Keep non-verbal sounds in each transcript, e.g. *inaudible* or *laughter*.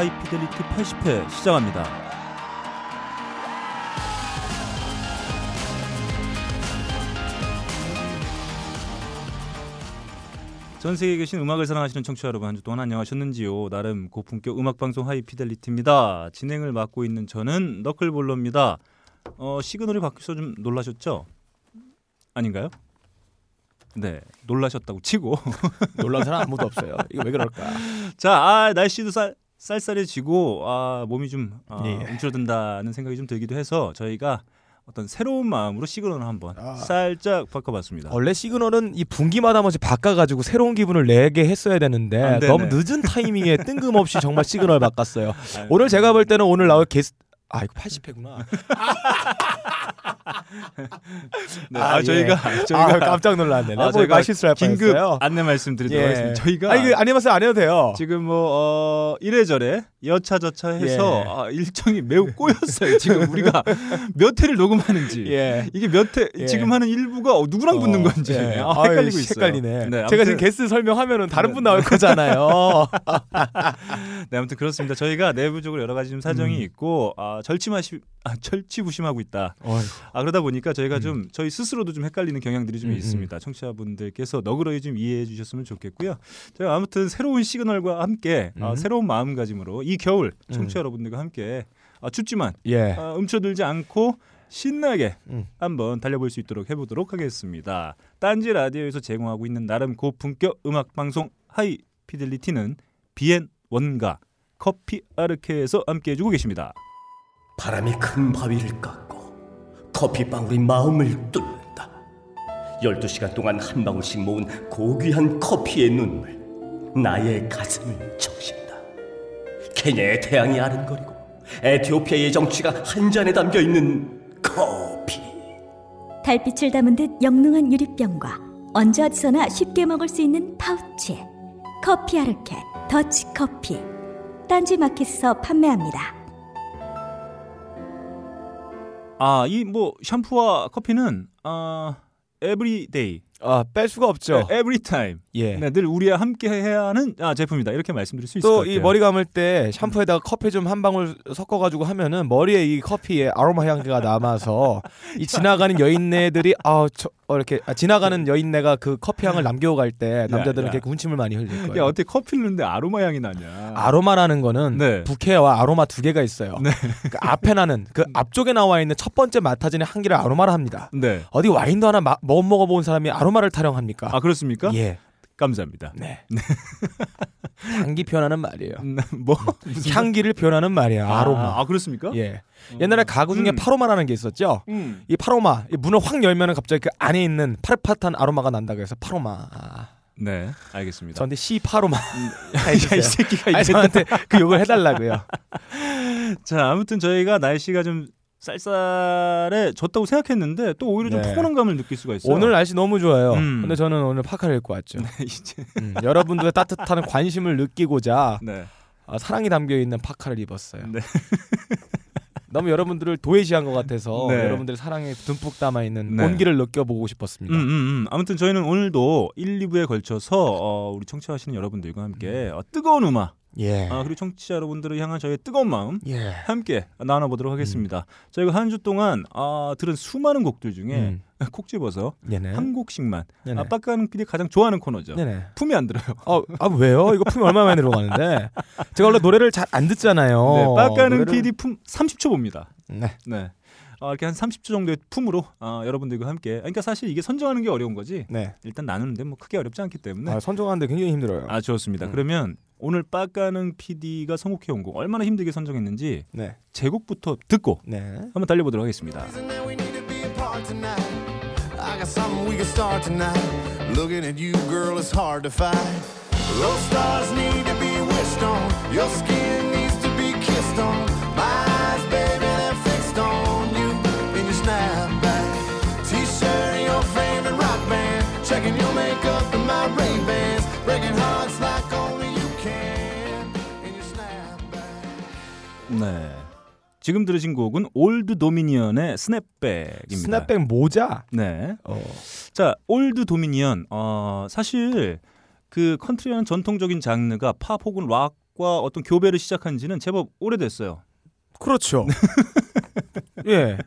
하이피델리티 80회 시작합니다. 전 세계에 계신 음악을 사랑하시는 청취자 여러분 한 주 동안 안녕하셨는지요? 나름 고품격 음악 방송 하이피델리티입니다. 진행을 맡고 있는 저는 너클볼러입니다. 어, 시그널이 바뀌어서 좀 놀라셨죠? 아닌가요? 네, 놀라셨다고 치고 놀란 사람 아무도 없어요. 이거 왜 그럴까? *laughs* 자, 아, 날씨도 쌀, 쌀쌀해지고 아, 몸이 좀 아, 예. 움츠러든다는 생각이 좀 들기도 해서 저희가 어떤 새로운 마음으로 시그널을 한번 아. 살짝 바꿔봤습니다. 원래 시그널은 이 분기마다 한 번씩 바꿔가지고 새로운 기분을 내게 했어야 되는데 안 되네. 너무 늦은 타이밍에 뜬금없이 정말 시그널 바꿨어요. *laughs* 아유, 오늘 제가 볼 때는 오늘 나올 게스트 아 이거 80회구나. *laughs* 네, 아, 아, 예. 저희가 아 저희가 깜짝 놀랐네. 아, 나 저희가 저희가 실수할 긴급. 안내 말씀드리도록 예. 하겠습니다. 저희가 아 이거 안녕하세요 안 해도 돼요. 지금 뭐 어, 이래저래 여차저차 해서 예. 아, 일정이 매우 꼬였어요. 지금 우리가 *laughs* 몇 회를 녹음하는지 예. 이게 몇 회 예. 지금 하는 일부가 어, 누구랑 붙는 어, 건지 예. 아, 아유, 헷갈리고 있어요. 헷갈리네. 네, 제가 지금 게스트 설명하면은 다른 네. 분 나올 거잖아요. *laughs* 네, 아무튼 그렇습니다. 저희가 내부적으로 여러 가지 좀 사정이 음. 있고 아, 절치마시 아, 절치부심하고 있다. 어휴. 아 그러다 보니까 저희가 음. 좀 저희 스스로도 좀 헷갈리는 경향들이 좀 음, 있습니다. 청취자분들께서 너그러이 좀 이해해 주셨으면 좋겠고요. 저희가 아무튼 새로운 시그널과 함께 아, 음. 새로운 마음가짐으로 이 겨울 음. 청취 자 여러분들과 함께 아, 춥지만 예. 아, 움츠들지 않고 신나게 음. 한번 달려볼 수 있도록 해보도록 하겠습니다. 딴지 라디오에서 제공하고 있는 나름 고품격 음악 방송 하이 피델리티는 비엔 원가 커피 아르케에서 함께해주고 계십니다. 바람이 큰 바위를 깎고 커피 방울이 마음을 뚫는다. 12시간 동안 한 방울씩 모은 고귀한 커피의 눈물 나의 가슴을 적신다. 케냐의 태양이 아른거리고 에티오피아의 정취가 한 잔에 담겨 있는 커피. 달빛을 담은 듯 영롱한 유리병과 언제 어디서나 쉽게 먹을 수 있는 파우치 커피 아르케 더치 커피 딴지 마켓에서 판매합니다. 아 이 뭐 샴푸와 커피는 아 every day, 아 뺄 수가 없죠. every time 예. 네, 늘 우리와 함께 해야 하는 아, 제품이다 이렇게 말씀드릴 수 있을 것또 같아요. 이 머리 감을 때 샴푸에다가 커피 좀 한 방울 섞어가지고 하면은 머리에 이 커피에 아로마 향기가 남아서 *laughs* 이 지나가는 여인네들이 아 저, 어, 이렇게 아, 지나가는 여인네가 그 커피 향을 남겨갈 때 남자들은 야. 이렇게 군침을 많이 흘릴 거예요. 야 어떻게 커피를 넣는데 아로마 향이 나냐? 아로마라는 거는 네. 부케와 아로마 두 개가 있어요. 네. 그 앞에 나는 그 앞쪽에 나와 있는 첫 번째 맡아지는 향기를 아로마라 합니다. 네. 어디 와인도 하나 마, 못 먹어본 사람이 아로마를 타령합니까? 아 그렇습니까? 예. 감사합니다. 네. *laughs* 향기 표현하는 말이에요. 음, 뭐 *laughs* 향기를 표현하는 말이에요. 아로마. 아, 아, 그렇습니까? 예. 옛날에 가구 중에 음. 파로마라는 게 있었죠. 음. 이 파로마 이 문을 확 열면은 갑자기 그 안에 있는 파릇파릇한 아로마가 난다 그래서 파로마. 아, 네, 알겠습니다. 저한테 시 파로마. *laughs* 야, 이 새끼가 이제 저한테 그 욕을 해달라고요. 자 아무튼 저희가 날씨가 좀 쌀쌀해졌다고 생각했는데 또 오히려 좀 네. 포근한 감을 느낄 수가 있어요. 오늘 날씨 너무 좋아요. 음. 근데 저는 오늘 파카를 입고 왔죠. *laughs* 이제 음, 여러분들의 따뜻한 관심을 느끼고자 네. 아, 사랑이 담겨 있는 파카를 입었어요. 네. *laughs* 너무 여러분들을 도외시한 것 같아서 네. 여러분들의 사랑에 듬뿍 담아 있는 네. 온기를 느껴보고 싶었습니다. 음, 음, 음. 아무튼 저희는 오늘도 1, 2부에 걸쳐서 어, 우리 청취하시는 여러분들과 함께 어, 뜨거운 음악 예. 아, 그리고 청취자 여러분들을 향한 저희의 뜨거운 마음 예. 함께 나눠보도록 하겠습니다. 저희가 한 주 동안 아, 들은 수많은 곡들 중에 음. *laughs* 콕 집어서 네네. 한 곡씩만 네네. 아, 빡가는 PD 가장 좋아하는 코너죠. 네네. 품이 안 들어요. 어, 아 왜요? 이거 품이 얼마 만에 들어가는데 제가 원래 노래를 잘 안 듣잖아요. 네, 빡가는 어, 노래를- PD 품 30초 봅니다. 네. 네. 아, 이렇게 한 30초 정도의 품으로 아, 여러분들과 함께. 그러니까 사실 이게 선정하는 게 어려운 거지. 네. 일단 나누는데 뭐 크게 어렵지 않기 때문에. 아, 선정하는데 굉장히 힘들어요. 아 좋습니다. 음. 그러면 오늘 빡가는 PD가 선곡해 온 곡 얼마나 힘들게 선정했는지 네. 제곡부터 듣고 네. 한번 달려보도록 하겠습니다. And then we need to be apart tonight. I got something we can start tonight. Looking at you, girl, it's hard to fight. Those stars need to be wished on. Your skin needs to be kissed on. My 네. 지금 들으신 곡은 올드 도미니언의 스냅백입니다. 스냅백 모자. 네. 어. 자, 올드 도미니언. 어, 사실 그 컨트리라는 전통적인 장르가 팝 혹은 락 음악과 어떤 교배를 시작한 지는 제법 오래됐어요. 그렇죠. *laughs* 예.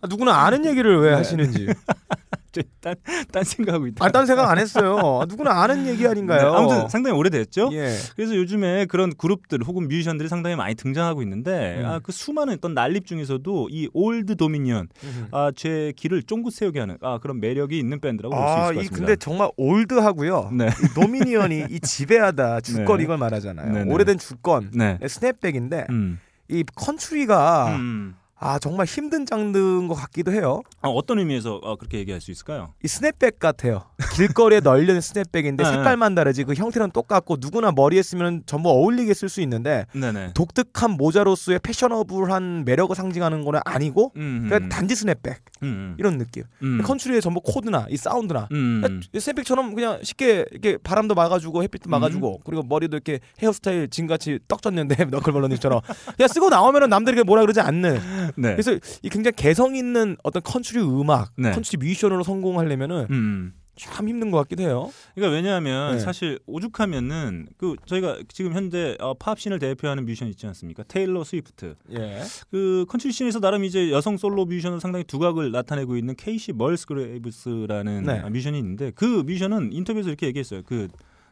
아, 누구나 아는 얘기를 왜 네. 하시는지. *laughs* 저 딴, 딴 생각하고 있다. 아, 딴 생각 안 했어요. 아, 누구나 아는 얘기 아닌가요? 네, 아무튼 상당히 오래됐죠. 예. 그래서 요즘에 그런 그룹들 혹은 뮤지션들이 상당히 많이 등장하고 있는데 음. 아, 그 수많은 어떤 난립 중에서도 이 올드 도미니언 아, 제 귀를 쫑긋 세우게 하는 아, 그런 매력이 있는 밴드라고 볼 수 있을 아, 것이 같습니다. 근데 정말 old하고요. 네. 이 dominion이 이 지배하다 주권 *laughs* 네. 이걸 말하잖아요. 네, 네. 오래된 주권. 네. 스냅백인데 음. 이 컨트리가 음. 아 정말 힘든 장르인 것 같기도 해요. 아, 어떤 의미에서 아, 그렇게 얘기할 수 있을까요? 이 스냅백 같아요. 길거리에 널려있는 스냅백인데 *laughs* 네, 색깔만 다르지 그 형태는 똑같고 누구나 머리에 쓰면 전부 어울리게 쓸 수 있는데 네네. 독특한 모자로서의 패셔너블한 매력을 상징하는 거는 아니고 음, 그냥 단지 스냅백 음, 이런 느낌. 음. 컨트리의 전부 코드나 이 사운드나 음. 그냥 스냅백처럼 그냥 쉽게 이렇게 바람도 막아주고 햇빛도 막아주고 그리고 머리도 이렇게 헤어스타일 진같이 떡 졌는데 *laughs* 너클볼러님처럼 그냥 쓰고 나오면은 남들이 뭐라 그러지 않는 네. 그래서 이 굉장히 개성 있는 어떤 컨트리 음악 네. 컨트리 뮤지션으로 성공하려면은 음. 참 힘든 것 같기도 해요. 그러니까 왜냐하면 네. 사실 오죽하면은 그 저희가 지금 현재 어, 팝신을 대표하는 뮤지션 있지 않습니까? 테일러 스위프트. 예. 그 컨트리 씬에서 나름 이제 여성 솔로 뮤지션으로 상당히 두각을 나타내고 있는 케이시 멀스그레이브스라는 네. 아, 뮤지션이 있는데 그 뮤지션은 인터뷰에서 이렇게 얘기했어요. 그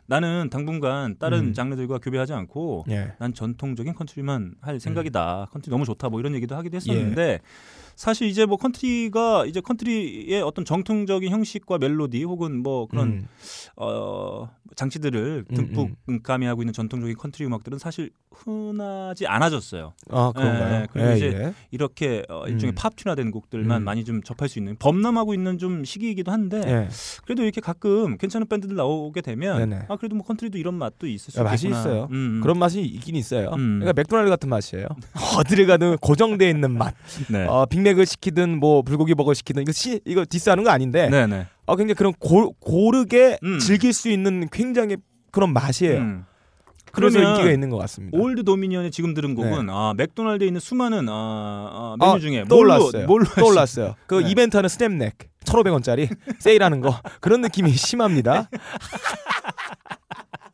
나는 당분간 다른 음. 장르들과 교배하지 않고 예. 난 전통적인 컨트리만 할 음. 생각이다. 컨트리 너무 좋다. 뭐 이런 얘기도 하기도 예. 했었는데 사실 이제 뭐 컨트리가 이제 컨트리의 어떤 정통적인 형식과 멜로디 혹은 뭐 그런 음. 어, 장치들을 음, 듬뿍 가미하고 있는 전통적인 컨트리 음악들은 사실 흔하지 않아졌어요. 아 그런가요? 예, 그리고 예, 이제 예. 이렇게 어, 일종의 음. 팝 tune화된 곡들만 음. 많이 좀 접할 수 있는 범람하고 있는 좀 시기이기도 한데 예. 그래도 이렇게 가끔 괜찮은 밴드들 나오게 되면 네네. 아 그래도 뭐 컨트리도 이런 맛도 있을 수 야, 맛이. 있어요. 음, 그런 맛이 있긴 있어요. 음. 그러니까 맥도날드 같은 맛이에요. *laughs* 어디를 가든 고정돼 있는 맛. 네. 어, 빅 맥을 시키든 뭐 불고기 버거 시키든 이거 시, 이거 디스하는 거 아닌데. 네, 네. 어, 굉장히 그런 고, 고르게 음. 즐길 수 있는 굉장히 그런 맛이에요. 음. 그래서 인기가 있는 것 같습니다. 올드 도미니언에 지금 들은 곡은 아, 맥도날드에 있는 수많은 아, 아, 메뉴 아, 중에 떠올랐어요. 뭘로 떠올랐어요. 그 네. 이벤트하는 스낵랩 1,500원짜리 세일하는 거 그런 느낌이 *laughs* 심합니다. *laughs*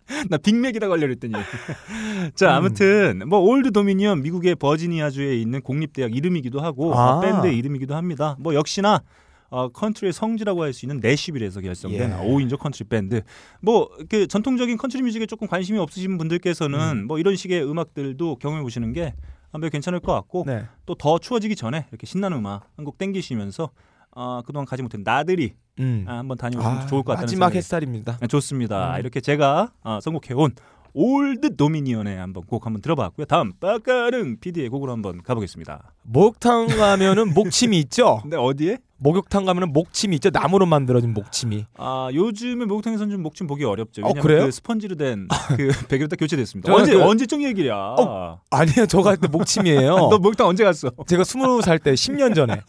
*laughs* 나 빅맥이라고 하려고 했더니. *laughs* 자, 아무튼 뭐 올드 도미니언 미국의 버지니아주에 있는 공립대학 이름이기도 하고 아. 어, 밴드의 이름이기도 합니다. 뭐 역시나 어, 컨트리의 성지라고 할 수 있는 내시빌에서 결성된 예. 5인조 컨트리 밴드. 뭐 그 전통적인 컨트리 뮤직에 조금 관심이 없으신 분들께서는 뭐 이런 식의 음악들도 경험해 보시는 게 매우 괜찮을 것 같고 네. 또더 추워지기 전에 이렇게 신나는 음악 한 곡 땡기시면서 어, 그동안 가지 못한 나들이 음. 아, 한번 다녀오시면 아, 좋을 것 같다는 마지막 햇살입니다. 네, 좋습니다. 음. 이렇게 제가 어, 선곡해온 올드 도미니언의 한번 곡 한번 들어봤고요. 다음 빠까릉 PD의 곡으로 한번 가보겠습니다. 목욕탕 가면은 목침이 있죠. 근데 *laughs* 어디에? 목욕탕 가면은 목침이 있죠. 나무로 만들어진 목침이. 아 요즘에 목욕탕에서는 좀 목침 보기 어렵죠. 어, 왜냐면 그래요? 그 스펀지로 된그 *laughs* 베개로 딱 교체됐습니다. 언제 그- 언제적 얘기야? 어, 아니요, 저 갈 때 목침이에요. *laughs* 너 목욕탕 언제 갔어? 제가 스무 살 때 10년 전에.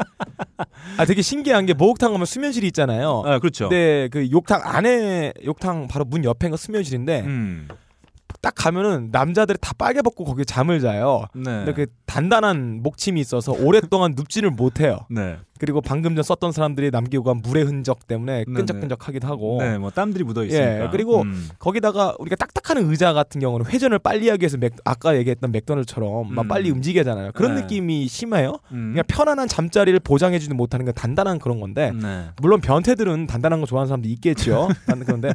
아 되게 신기한 게 목욕탕 가면 수면실이 있잖아요. 아 그렇죠. 근데 그 욕탕 안에 욕탕 바로 문 옆에가 수면실인데 음. 딱 가면은 남자들이 다 빨개 벗고 거기에 잠을 자요. 네. 근데 그 단단한 목침이 있어서 오랫동안 눕지를 못해요. 네. 그리고 방금 전 썼던 사람들이 남기고 간 물의 흔적 때문에 네, 끈적끈적하기도 하고. 네, 뭐 땀들이 묻어 있으니까. 예, 그리고 음. 거기다가 우리가 딱딱한 의자 같은 경우는 회전을 빨리 하기 위해서 맥, 아까 얘기했던 맥도날드처럼 막 음. 빨리 움직이게 하잖아요. 그런 네. 느낌이 심해요. 음. 그냥 편안한 잠자리를 보장해주지 못하는 건 단단한 그런 건데 네. 물론 변태들은 단단한 거 좋아하는 사람도 있겠죠. 난 *laughs* 그런데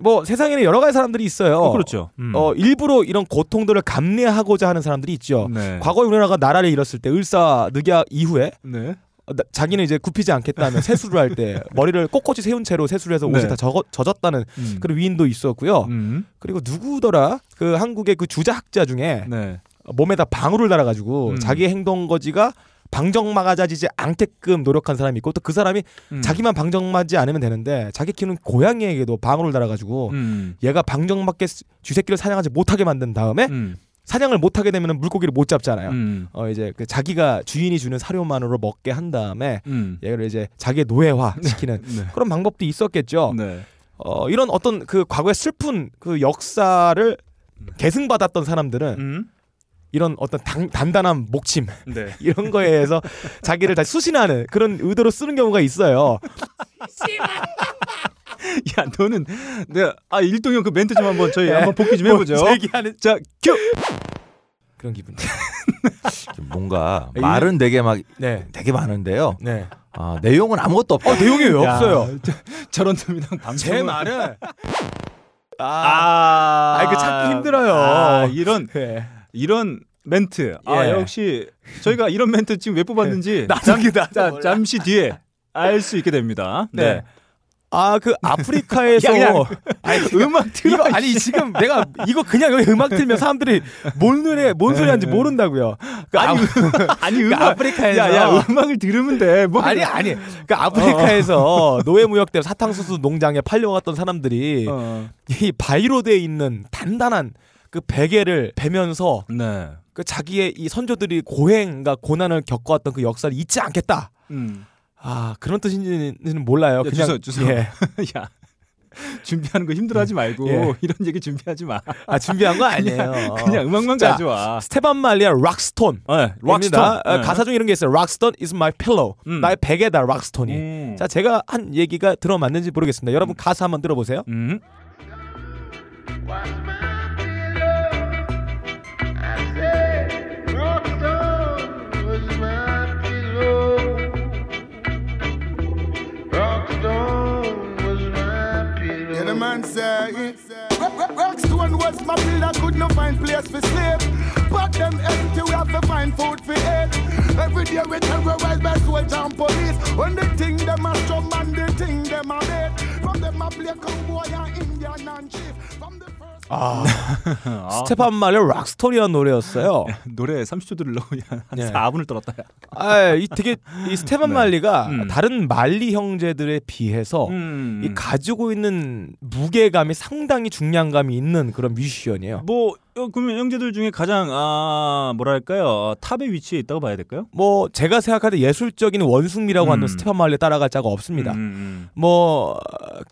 뭐 세상에는 여러 가지 사람들이 있어요. 어, 그렇죠. 음. 어, 일부러 이런 고통들을 감내하고자 하는 사람들이 있죠. 네. 과거에 우리나라가 나라를 잃었을 때 을사 늑약 이후에 네. 어, 나- 자기는 이제 굽히지 않겠다며 세수를 할 때 *laughs* 머리를 꼿꼿이 세운 채로 세수를 해서 옷이 네. 다 젖, 젖었다는 음. 그런 위인도 있었고요. 음. 그리고 누구더라 그 한국의 그 주자학자 중에 네. 몸에다 방울을 달아가지고 음. 자기 행동 거지가 방정맞아지지 않게끔 노력한 사람이 있고 또 그 사람이 음. 자기만 방정맞지 않으면 되는데 자기 키우는 고양이에게도 방울을 달아가지고 음. 얘가 방정맞게 스- 쥐새끼를 사냥하지 못하게 만든 다음에 음. 사냥을 못하게 되면 물고기를 못 잡잖아요. 음. 어 이제 그 자기가 주인이 주는 사료만으로 먹게 한 다음에 음. 얘를 이제 자기의 노예화 *laughs* 시키는 네. 그런 방법도 있었겠죠. 네. 어 이런 어떤 그 과거의 슬픈 그 역사를 계승받았던 사람들은 음. 이런 어떤 단, 단단한 목침 네. *laughs* 이런 거에 의해서 자기를 다 수신하는 그런 의도로 쓰는 경우가 있어요. *laughs* 야 너는 내가 아 일동 형 그 멘트 좀 한번 저희 네. 한번 복귀 좀 해보죠. 뭐, 얘기하는 자 큐. 그런 기분. *laughs* 뭔가 이- 말은 되게 막 네. 되게 많은데요. 네. 아, 내용은 아무것도 없고 어, 내용이 왜 야, 없어요? 저런 놈이랑 방송. 제 말은 아, 아, 아, 이거 찾기 힘들어요. 아, 이런 네. 이런 멘트. 아 예. 역시 저희가 이런 멘트 지금 왜 뽑았는지 *laughs* 나도 자. 잠시 뒤에 알 수 있게 됩니다. 네. 아, 그 아프리카에서 *laughs* 야, 야. 아니, *laughs* 음악 틀어. 이거 아니 지금 내가 이거 그냥 여기 음악 틀면 사람들이 뭔 노래 뭔 소리 하는지 모른다고요. 그 아니, 아, 아니 그 음악 아프리카에서 야, 야, 음악을 들으면 돼. 뭐 아니 아니 그 아프리카에서 노예 무역 때 사탕수수 농장에 팔려갔던 사람들이 어. 이 바이로드에 있는 단단한 그 베개를 베면서 네. 그 자기의 이 선조들이 고행과 고난을 겪어왔던 그 역사를 잊지 않겠다. 음. 아 그런 뜻인지는 몰라요. 야, 그냥 주소, 주소. 예. *laughs* 야. 준비하는 거 힘들어하지 말고 예. *laughs* 이런 얘기 준비하지 마. 아 준비한 거 아니에요. 그냥 음악만 자, 가져와. 스테판 말리의 Rock Stone. 네, Rock Stone. 네. 가사 중에 이런 게 있어요. Rock stone is my pillow. 음. 나의 베개다 rock stone이. 음. 자 제가 한 얘기가 들어맞는지 모르겠습니다. 여러분 가사 한번 들어보세요. 음. Man say Rock- rock- Rockstone was my pillar, could not find place for sleep. But them empty, we have to find food for eat. Every day we terrorize by soldiers and police. When they think them a strong man, they think them a dead. From them a play cowboy and Indian and chief. From the 아, *laughs* 스테판 말리아 락스톤이라는 노래였어요. 노래 30초 들으려고 한 예. 4분을 떨었다. 야. 아, 이 되게 이 스테반 네. 말리가 음. 다른 말리 형제들에 비해서 음. 이 가지고 있는 무게감이 상당히 중량감이 있는 그런 뮤지션이에요. 뭐 어, 그러면 형제들 중에 가장 아 뭐랄까요 어, 탑에 위치해 있다고 봐야 될까요? 뭐 제가 생각할 때 예술적인 완숙미라고 음. 하는 스테판 말리 따라갈 자가 없습니다. 음, 음, 뭐 어,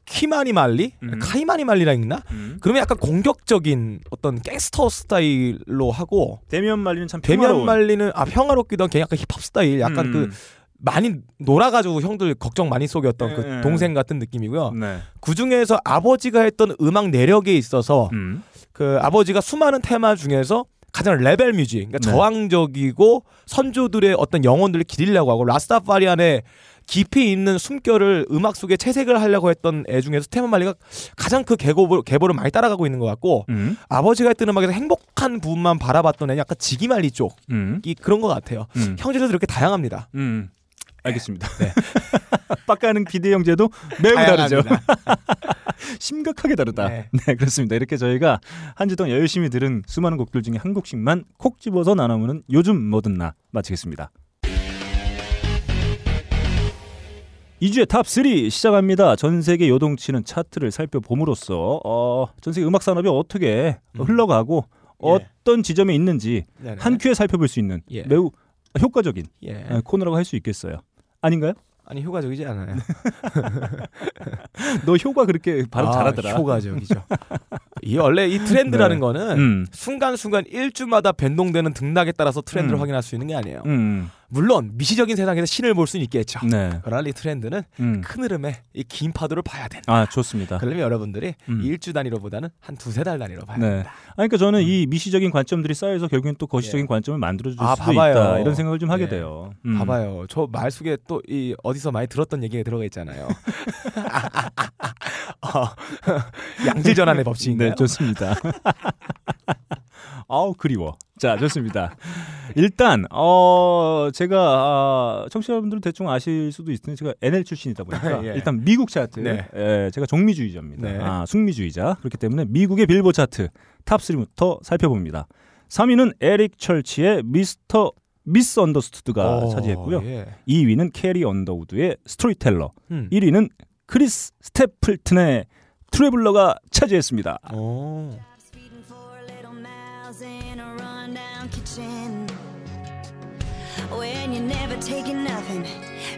키마니 말리, 음. 카이마니 말리라 있나? 음. 그러면 약간 공격적인 어떤 갱스터 스타일로 하고 데미안 말리는 참 데미안 평화로운. 말리는 아 평화롭기도 한 게 약간 힙합 스타일, 약간 음. 그 많이 놀아가지고 형들 걱정 많이 썩였던 예, 그 예. 동생 같은 느낌이고요. 네. 그 중에서 아버지가 했던 음악 내력에 있어서 음. 그 아버지가 수많은 테마 중에서 가장 rebel music, 그러니까 네. 저항적이고 선조들의 어떤 영혼들을 기리려고 하고 Rastafarian의 깊이 있는 숨결을 음악 속에 채색을 하려고 했던 애 중에서 스테판 말리가 가장 그 계보를, 계보를 많이 따라가고 있는 것 같고 음. 아버지가 했던 음악에서 행복한 부분만 바라봤던 애는 약간 지기말리 쪽이 음. 그런 것 같아요. 음. 형제들도 이렇게 다양합니다. 음. 알겠습니다. 네. *laughs* 빡가는 PD네 형제도 매우 다르죠. *laughs* 심각하게 다르다. 네. 네. 그렇습니다. 이렇게 저희가 한 주 동안 열심히 들은 수많은 곡들 중에 한 곡씩만 콕 집어서 나눠보는 요즘 뭐 듣나 마치겠습니다. 2주의 탑3 시작합니다. 전 세계 요동치는 차트를 살펴봄으로써 어, 전 세계 음악 산업이 어떻게 음. 흘러가고 어떤 지점에 있는지 네네. 한 큐에 살펴볼 수 있는 예. 매우 효과적인 예. 어, 코너라고 할 수 있겠어요. 아닌가요? 아니 효과적이지 않아요. *laughs* 너 효과 그렇게 발음 아, 잘하더라. 효과적이죠. 이 원래 이 트렌드라는 네. 거는 음. 순간순간 일주마다 변동되는 등락에 따라서 트렌드를 음. 확인할 수 있는 게 아니에요. 음. 물론 미시적인 세상에서 신을 볼 수는 있겠죠. 네. 그러나 이 트렌드는 음. 큰 흐름에 이 긴 파도를 봐야 된다. 아 좋습니다. 그러면 여러분들이 음. 일주 단위로보다는 한 두세 달 단위로 봐야 네. 된다. 그러니까 저는 이 미시적인 관점들이 쌓여서 결국엔 또 거시적인 예. 관점을 만들어줄 아, 수도 봐봐요. 있다 이런 생각을 좀 하게 예. 돼요. 음. 봐봐요. 저 말 속에 또 이 어디서 많이 들었던 얘기가 들어가 있잖아요. *laughs* *laughs* 어, *laughs* 양질 전환의 법칙인가요? 네, 좋습니다. 아우 그리워. 자, 좋습니다. 일단 어 제가 아, 청취자분들은 대충 아실 수도 있는데 제가 NL 출신이다 보니까 *laughs* 예. 일단 미국 차트. 네. 예, 제가 종미주의자입니다. 네. 아, 숙미주의자. 그렇기 때문에 미국의 빌보드 차트 탑 3부터 살펴봅니다. 3위는 에릭 처치의 Mr. Misunderstood가 어, 차지했고요. 예. 2위는 캐리 언더우드의 스토리텔러. 음. 1위는 크리스 스테플튼의 Traveller가 차지했습니다. 어. Never taking nothing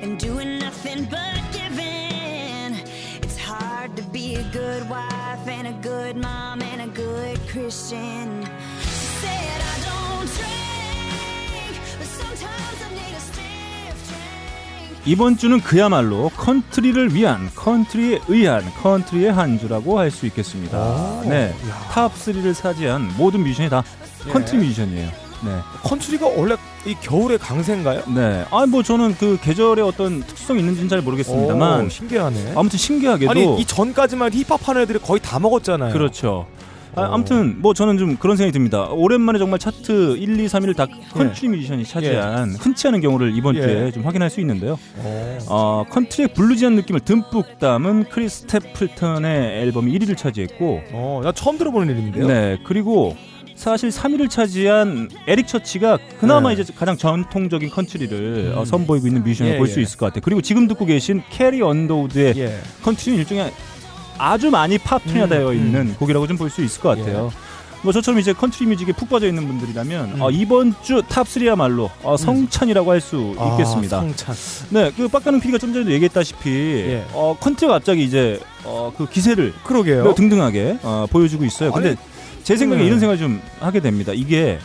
and doing nothing but giving. It's hard to be a good wife and a good mom and a good Christian. She said, I don't drink, but sometimes I need a stiff drink. 이번 주는 그야말로 컨트리를 위한 컨트리에 의한 컨트리의 한 주라고 할 수 있겠습니다. 오, 네, 야. 탑 3를 차지한 모든 뮤지션이 다 예. 컨트리 뮤지션이에요. 네, 컨트리가 원래 이 겨울의 강세인가요? 네. 아뭐 저는 그 계절의 어떤 특성이 있는지는 잘 모르겠습니다만 오, 신기하네. 아무튼 신기하게도 아니 이 전까지만 해도 힙합 하는 애들이 거의 다 먹었잖아요. 그렇죠. 아, 어. 아무튼 뭐 저는 좀 그런 생각이 듭니다. 오랜만에 정말 차트 1, 2, 3위를 다 컨트리 뮤지션이 차지한 흔치 않은 경우를 이번 예. 주에 좀 확인할 수 있는데요. 어. 어, 컨트리의 bluesy한 느낌을 듬뿍 담은 크리스 스테플턴의 앨범이 1위를 차지했고 어, 나 처음 들어보는 이름인데요. 네 그리고 사실 3위를 차지한 에릭 처치가 그나마 네. 이제 가장 전통적인 컨트리를 음. 어, 선보이고 있는 뮤지션을 예, 볼수 예. 있을 것 같아요. 그리고 지금 듣고 계신 캐리 언더우드의 예. 컨트리는 일종의 아주 많이 팝 tune화되어 음, 있는 곡이라고 좀 볼 수 있을 것 같아요. 뭐 저처럼 이제 컨트리 뮤직에 푹 빠져 있는 분들이라면 음. 어, 이번 주 탑 3야말로 어, 성찬이라고 할수 아, 있겠습니다. 성찬. 네, 그 빡가는 PD가 좀 전에도 얘기했다시피 예. 어, 컨트리가 갑자기 이제 어, 그 기세를 그러게요. 등등하게 어, 보여주고 있어요. 근데 아니, 제 생각에 음. 이런 생각을 좀 하게 됩니다. 이게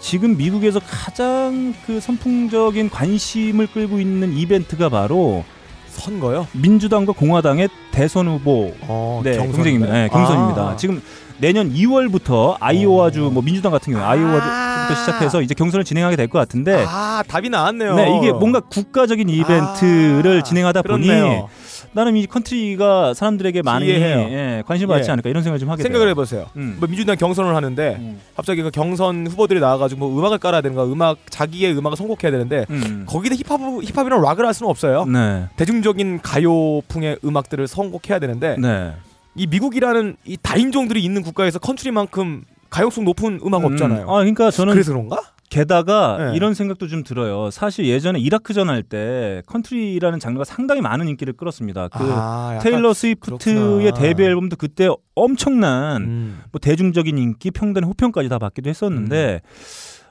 지금 미국에서 가장 그 선풍적인 관심을 끌고 있는 이벤트가 바로 선거요? 민주당과 공화당의 대선 후보 어, 네, 경선인가요? 경쟁입니다. 네, 경선입니다. 아. 지금 내년 2월부터 아이오와주 어. 뭐 민주당 같은 경우 아이오와주부터 아. 시작해서 이제 경선을 진행하게 될 것 같은데 아, 답이 나왔네요. 네, 이게 뭔가 국가적인 이벤트를 아, 진행하다 보니 그렇네요. 나름 이 컨트리가 사람들에게 많이. 예, 관심을 받지 예. 않을까 이런 생각을 좀 하게 생각을 돼요. 해보세요. 음. 뭐 민주당 경선을 하는데 음. 갑자기 그 경선 후보들이 나와가지고 뭐 음악을 깔아야 되는가, 음악 자기의 음악을 선곡해야 되는데 음. 거기다 힙합 힙합이랑 락을 할 수는 없어요. 네. 대중적인 가요풍의 음악들을 선곡해야 되는데 네. 이 미국이라는 이 다인종들이 있는 국가에서 컨트리만큼 가용성 높은 음악 없잖아요. 음. 아, 그러니까 저는 그래서 그런가? 게다가 네. 이런 생각도 좀 들어요. 사실 예전에 이라크전 할 때 컨트리라는 장르가 상당히 많은 인기를 끌었습니다. 그 아, 테일러 스위프트의 그렇구나. 데뷔 앨범도 그때 엄청난 음. 뭐 대중적인 인기, 평단의 호평까지 다 받기도 했었는데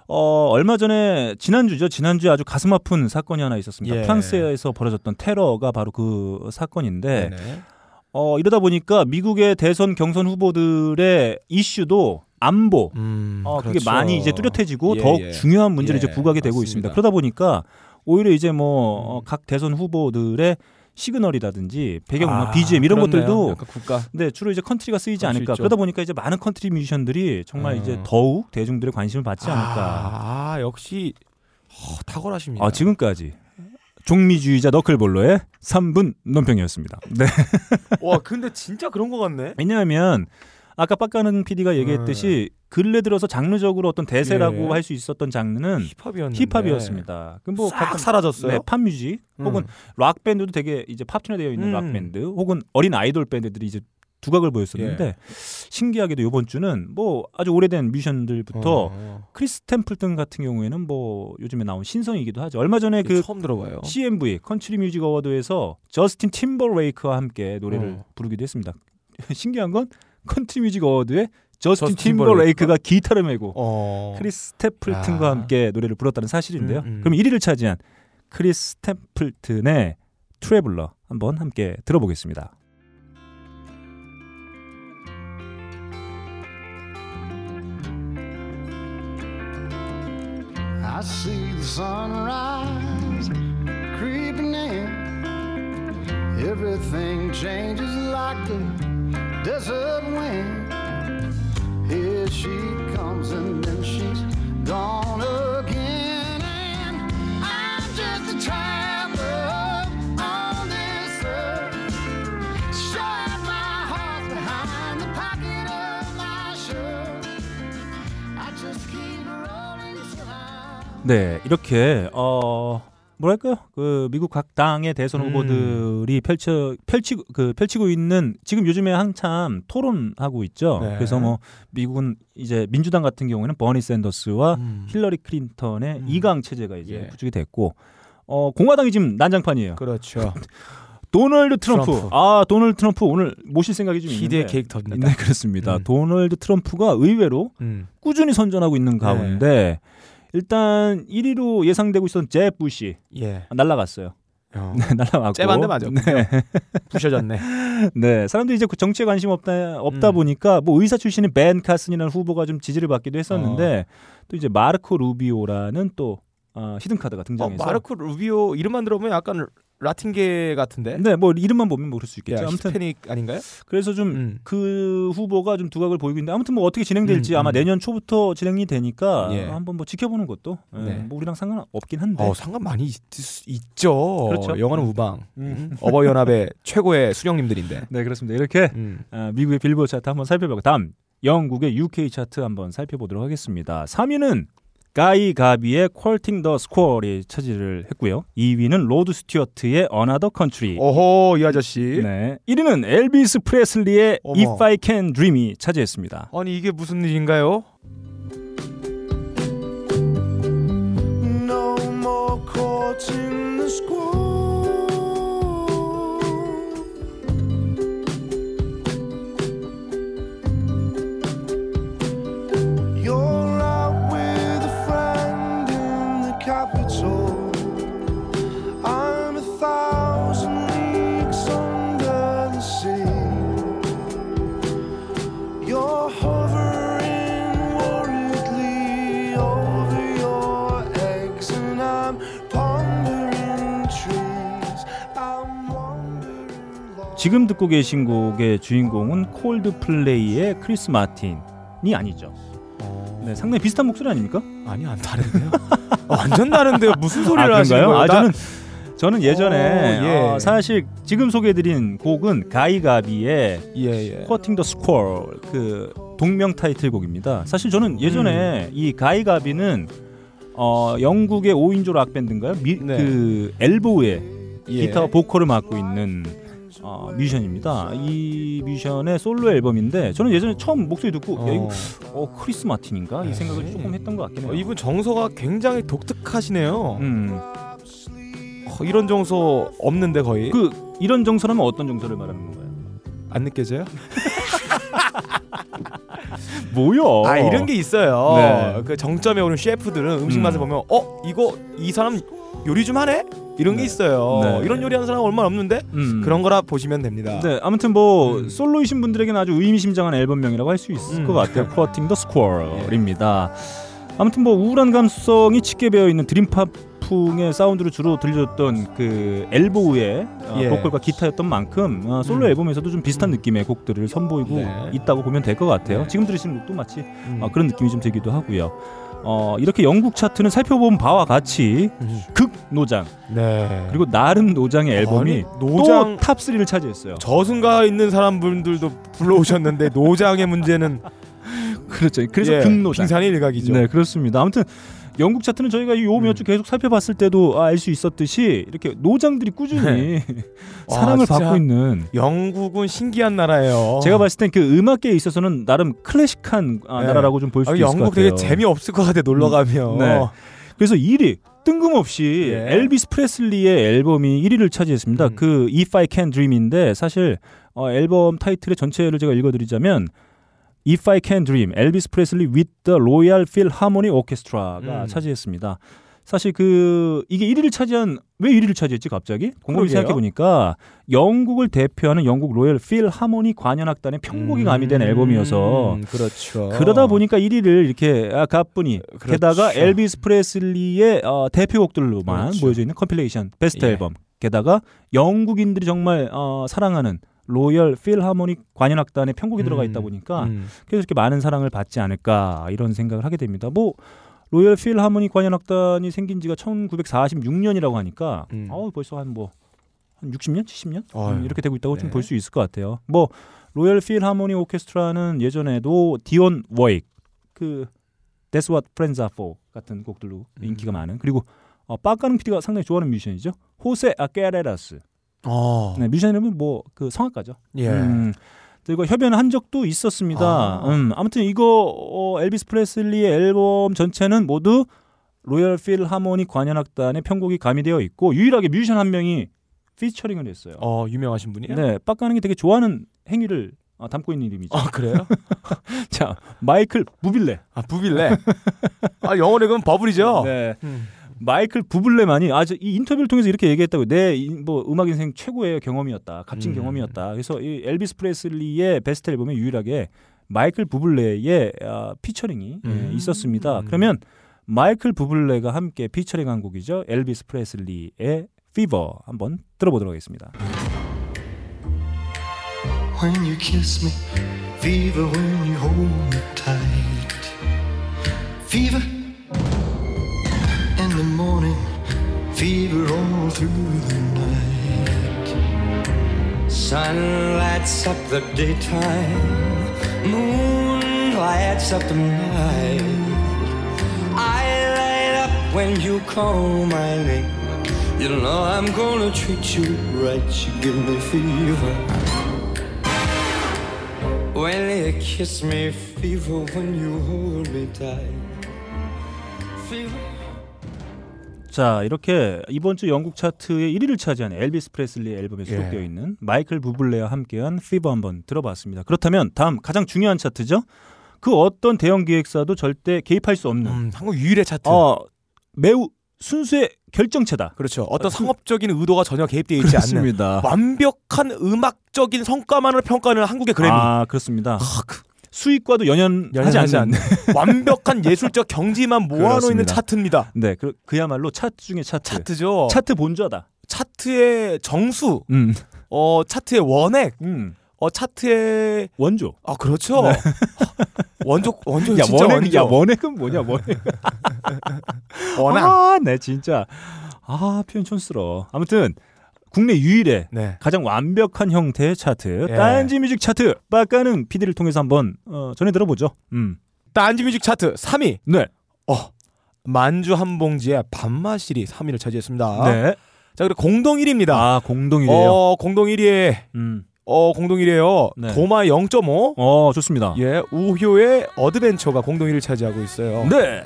어, 얼마 전에 지난주죠. 지난주에 아주 가슴 아픈 사건이 하나 있었습니다. 예. 프랑스에서 벌어졌던 테러가 바로 그 사건인데 네네. 어, 이러다 보니까 미국의 대선 경선 후보들의 이슈도 안보 음, 어, 그게 그렇죠. 많이 이제 뚜렷해지고 예, 더욱 예. 중요한 문제를 예, 이제 부각이 되고 맞습니다. 있습니다. 그러다 보니까 오히려 이제 뭐 음. 어, 각 대선 후보들의 시그널이라든지 배경 음악, 아, BGM 이런 그렇네요. 것들도 국가 네, 주로 이제 컨트리가 쓰이지 않을까. 있죠. 그러다 보니까 이제 많은 컨트리 뮤지션들이 정말 어. 이제 더욱 대중들의 관심을 받지 않을까. 아, 아, 역시 어, 탁월하십니다. 아, 지금까지 종미주의자 너클볼러의 3분 논평이었습니다. 네. *laughs* 와, 근데 진짜 그런 것 같네. 왜냐하면 아까 빡가는 PD가 얘기했듯이 근래 들어서 장르적으로 어떤 대세라고 예. 할수 있었던 장르는 힙합이었습니다. 그뭐 싹 사라졌어요. 네, 팝 뮤직 음. 혹은 락 밴드도 되게 이제 팝톤에 되어 있는 음. 락 밴드 혹은 어린 아이돌 밴드들이 이제 두각을 보였었는데 예. 신기하게도 이번 주는 뭐 아주 오래된 뮤지션들부터 어, 크리스 스테플턴 같은 경우에는 뭐 요즘에 나온 신성이기도 하죠. 얼마 전에 그 처음 들어봐요. CMV 컨트리 뮤직 어워드에서 저스틴 팀버레이크와 함께 노래를 어. 부르기도 했습니다. *laughs* 신기한 건 컨트리 뮤직 어워드에 저스틴 저스틴 팀버레이크가 기타를 메고 어. 크리스 스테플튼과 아. 함께 노래를 불렀다는 사실인데요. 음, 음. 그럼 1위를 차지한 크리스 스테플튼의 Traveller 한번 함께 들어보겠습니다. I see the sunrise creeping in. Everything changes like the desert wind. Here she comes and then she's gone again. And I'm just a traveler on this earth. Sure, my heart's behind the pocket of my shirt. I just keep rolling till I'm. 네, 이렇게 어 뭐랄까요? 그 미국 각 당의 대선 음. 후보들이 펼쳐 펼치고 그 펼치고 있는 지금 요즘에 한참 토론하고 있죠. 네. 그래서 뭐 미국은 이제 민주당 같은 경우에는 버니 샌더스와 음. 힐러리 클린턴의 음. 이 2강 체제가 이제 예. 구축이 됐고 어 공화당이 지금 난장판이에요. 그렇죠. *laughs* 도널드 트럼프. 트럼프. 아 도널드 트럼프 오늘 모실 생각이 좀 있는데. 캐릭터입니다. 네 그렇습니다. 음. 도널드 트럼프가 의외로 음. 꾸준히 선전하고 있는 네. 가운데 일단 1위로 예상되고 있었던 제 부시 예. 날라갔어요. 어. *laughs* 네, 날라갔고. 젭 안 돼 맞았군요. 네. *laughs* 부셔졌네. 네, 사람들이 이제 그 정치에 관심 없다 없다 음. 보니까 뭐 의사 출신인 벤 카슨이라는 후보가 좀 지지를 받기도 했었는데 어. 또 이제 마르코 루비오라는 또 어, hidden 카드가 어, 등장해서 마르코 루비오 이름만 들어보면 약간 라틴계 같은데. 네, 뭐 이름만 보면 모를 수 있겠죠. 야, 아무튼 히스패닉 아닌가요? 그래서 좀 음. 그 후보가 좀 두각을 보이고 있는데 아무튼 뭐 어떻게 진행될지 음, 아마 음. 내년 초부터 진행이 되니까 예. 한번 뭐 지켜보는 것도 예, 네. 뭐 우리랑 상관 없긴 한데 어, 상관 많이 있, 있죠. 그렇죠. 영화는 우방. 음. 어버이 연합의 *laughs* 최고의 수령님들인데. 네 그렇습니다. 이렇게 음. 아, 미국의 빌보드 차트 한번 살펴보고 다음 영국의 UK 차트 한번 살펴보도록 하겠습니다. 3위는 가이 가비의 Courting the Squall이 차지를 했고요. 2위는 로드 스튜어트의 Another Country. 오호 이 아저씨. 네. 1위는 엘비스 프레슬리의 어머. If I Can Dream이 차지했습니다. 아니 이게 무슨 일인가요? No 지금 듣고 계신 곡의 주인공은 콜드플레이의 크리스 마틴이 아니죠. 네, 상당히 비슷한 목소리 아닙니까? 아니 안 다른데요. 어, 완전 다른데요. 무슨 소리를 아, 하시는? 거예요? 아, 나- 저는 저는 예전에 어, 예. 어, 사실 지금 소개해드린 곡은 가이가비의 예 예. Courting the Squall 그 동명 타이틀곡입니다. 사실 저는 예전에 음. 이 가이가비는 어, 영국의 5인조 락 밴드인가요? 미, 네. 그 엘보의 예. 기타와 보컬을 맡고 있는 어, 뮤지션입니다. 이 뮤지션의 솔로 앨범인데 저는 예전에 처음 목소리 듣고 야 이거 어. 어 크리스 마틴인가 이 생각을 네. 조금 했던 것 같긴 해요. 어, 이분 정서가 굉장히 독특하시네요. 음. 어, 이런 정서 없는데 거의 그 이런 정서라면 어떤 정서를 말하는 건가요? 안 느껴져요? *laughs* 뭐요? 아 이런 게 있어요. 네. 그 정점에 오는 셰프들은 음식 음. 맛을 보면 어 이거 이 사람 요리 좀 하네 이런 게 네. 있어요. 네. 이런 요리하는 사람 얼마 나 없는데 음. 그런 거라 보시면 됩니다. 네, 아무튼 뭐 음. 솔로이신 분들에게는 아주 의미심장한 앨범명이라고 할 수 있을 음. 것 같아요. Cutting the Squirrel입니다. 아무튼 뭐 우울한 감성이 짙게 배어 있는 드림팝 풍의 사운드로 주로 들려줬던 그 엘보우의 어, 예. 보컬과 기타였던 만큼 어, 솔로 음. 앨범에서도 좀 비슷한 느낌의 곡들을 선보이고 네. 있다고 보면 될 것 같아요. 네. 지금 들으시는 곡도 마치 음. 어, 그런 느낌이 좀 들기도 하고요. 어, 이렇게 영국 차트는 살펴본 바와 같이 음. 극 노장 네. 그리고 나름 노장의 앨범이 노장 또탑 3를 차지했어요. 저승가에 있는 사람분들도 불러오셨는데 노장의 문제는 *laughs* 그렇죠. 그래서 예, 극노장. 빙산의 일각이죠. 네, 그렇습니다. 아무튼 영국 차트는 저희가 요몇주 음. 계속 살펴봤을 때도 알 수 있었듯이 이렇게 노장들이 꾸준히 *laughs* 와, 사랑을 진짜 받고 있는. 영국은 신기한 나라예요. 제가 봤을 땐 그 음악계에 있어서는 나름 클래식한 아, 네. 나라라고 좀 볼수 아, 있을 것 영국 같아요. 되게 재미없을 것 같아 놀러 가면. 네. 그래서 1위 뜬금없이 예. 엘비스 프레슬리의 앨범이 1위를 차지했습니다. 음. 그 If I Can Dream인데 사실 어, 앨범 타이틀의 전체를 제가 읽어드리자면 If I Can Dream, 엘비스 프레슬리 with the Royal Philharmonic Orchestra가 음. 차지했습니다. 사실 그 이게 1위를 차지한 왜 1위를 차지했지 갑자기? 그러게요. 생각해 보니까 영국을 대표하는 영국 로열 필 하모니 관현악단의 편곡이 가미된 음, 앨범이어서 그렇죠. 그러다 보니까 1위를 이렇게 아, 가뿐히 그렇죠. 게다가 엘비스 프레슬리의 어, 대표곡들로만 그렇죠. 모여져 있는 컴필레이션 베스트 예. 앨범 게다가 영국인들이 정말 어, 사랑하는 로열 필하모닉 관현악단의 편곡이 들어가 있다 보니까 음. 그래서 이렇게 많은 사랑을 받지 않을까 이런 생각을 하게 됩니다. 뭐 로열 필하모닉 관현악단이 생긴 지가 1946년이라고 하니까 음. 어 벌써 한뭐 한 60년, 70년 어휴. 음, 이렇게 되고 있다고 좀 네. 볼수 있을 것 같아요. 뭐 로열 필하모니 오케스트라는 예전에도 디온 워익 그 That's What Friends Are For 같은 곡들로 음. 인기가 많은 그리고 어, 빡가는 PD가 상당히 좋아하는 뮤지션이죠. 호세 카레라스. 어. 네, 뮤지션 이름은 뭐 그 성악가죠. 예. 음, 이거 협연한 적도 있었습니다. 아. 음, 아무튼 이거 어, 엘비스 프레슬리의 앨범 전체는 모두 로열 필 하모니 관현악단의 편곡이 가미되어 있고 유일하게 뮤지션 한 명이 featuring을 했어요. 어, 유명하신 분이에요? 네, 빡가는 게 되게 좋아하는 행위를 어, 담고 있는 이름이죠. 아, 그래요? *laughs* 자, 마이클 부블레. 아, 부블레. 아, 영어로 그건 버블이죠. 네. 음. 마이클 부블레만이 아주 이 인터뷰를 통해서 이렇게 얘기했다고 내 뭐 음악 인생 최고의 경험이었다 값진 음. 경험이었다 그래서 이 엘비스 프레슬리의 베스트 앨범에 유일하게 마이클 부블레의 어, featuring이 예, 음. 있었습니다 음. 그러면 마이클 부블레가 함께 featuring한 곡이죠. 엘비스 프레슬리의 Fever 한번 들어보도록 하겠습니다. when you kiss me, fever when you hold me tight. Fever morning, fever all through the night. Sun lights up the daytime, moon lights up the night. I light up when you call my name. You know I'm gonna treat you right. You give me fever. When you kiss me, fever when you hold me tight. 자 이렇게 이번 주 영국 차트의 1위를 차지한 엘비스 프레슬리 앨범에 예. 수록되어 있는 마이클 부블레와 함께한 Fever 한번 들어봤습니다. 그렇다면 다음 가장 중요한 차트죠. 그 어떤 대형 기획사도 절대 개입할 수 없는 음, 한국 유일의 차트. 어 매우 순수의 결정체다. 그렇죠. 어떤 상업적인 의도가 전혀 개입되어 있지 않는 그렇습니다. 완벽한 음악적인 성과만을 평가하는 한국의 그래미. 아 그렇습니다. 수익과도 연연하지 연연하지 않는. 않는 *laughs* 완벽한 예술적 경지만 모아놓는 그렇습니다. 차트입니다. 네, 그, 그야말로 차트 중에 차트. 차트죠. 차트 본좌다. 차트의 정수, 음, 어 차트의 원액, 음. 어 차트의 원조. 아 그렇죠. *laughs* 원조 원조 야 진짜 원액, 원조. 야 원액은 뭐냐 *laughs* 원액. 원앙. 아, 네 진짜. 아 표현 촌스러워. 아무튼 국내 유일의 네. 가장 완벽한 형태의 차트 예. 딴지 뮤직 차트 빡가는 PD를 통해서 한번 어, 전해 들어보죠. 음. 딴지 뮤직 차트 3위. 네. 어. 만주 한 봉지의 밤마실이 3위를 차지했습니다. 네. 자, 그리고 공동 1위입니다. 아 공동이래요. 어, 공동 1위에 음. 어, 공동 1위에요. 네. 도마 0.5. 어 좋습니다. 예, 우효의 어드벤처가 공동 1위를 차지하고 있어요. 네.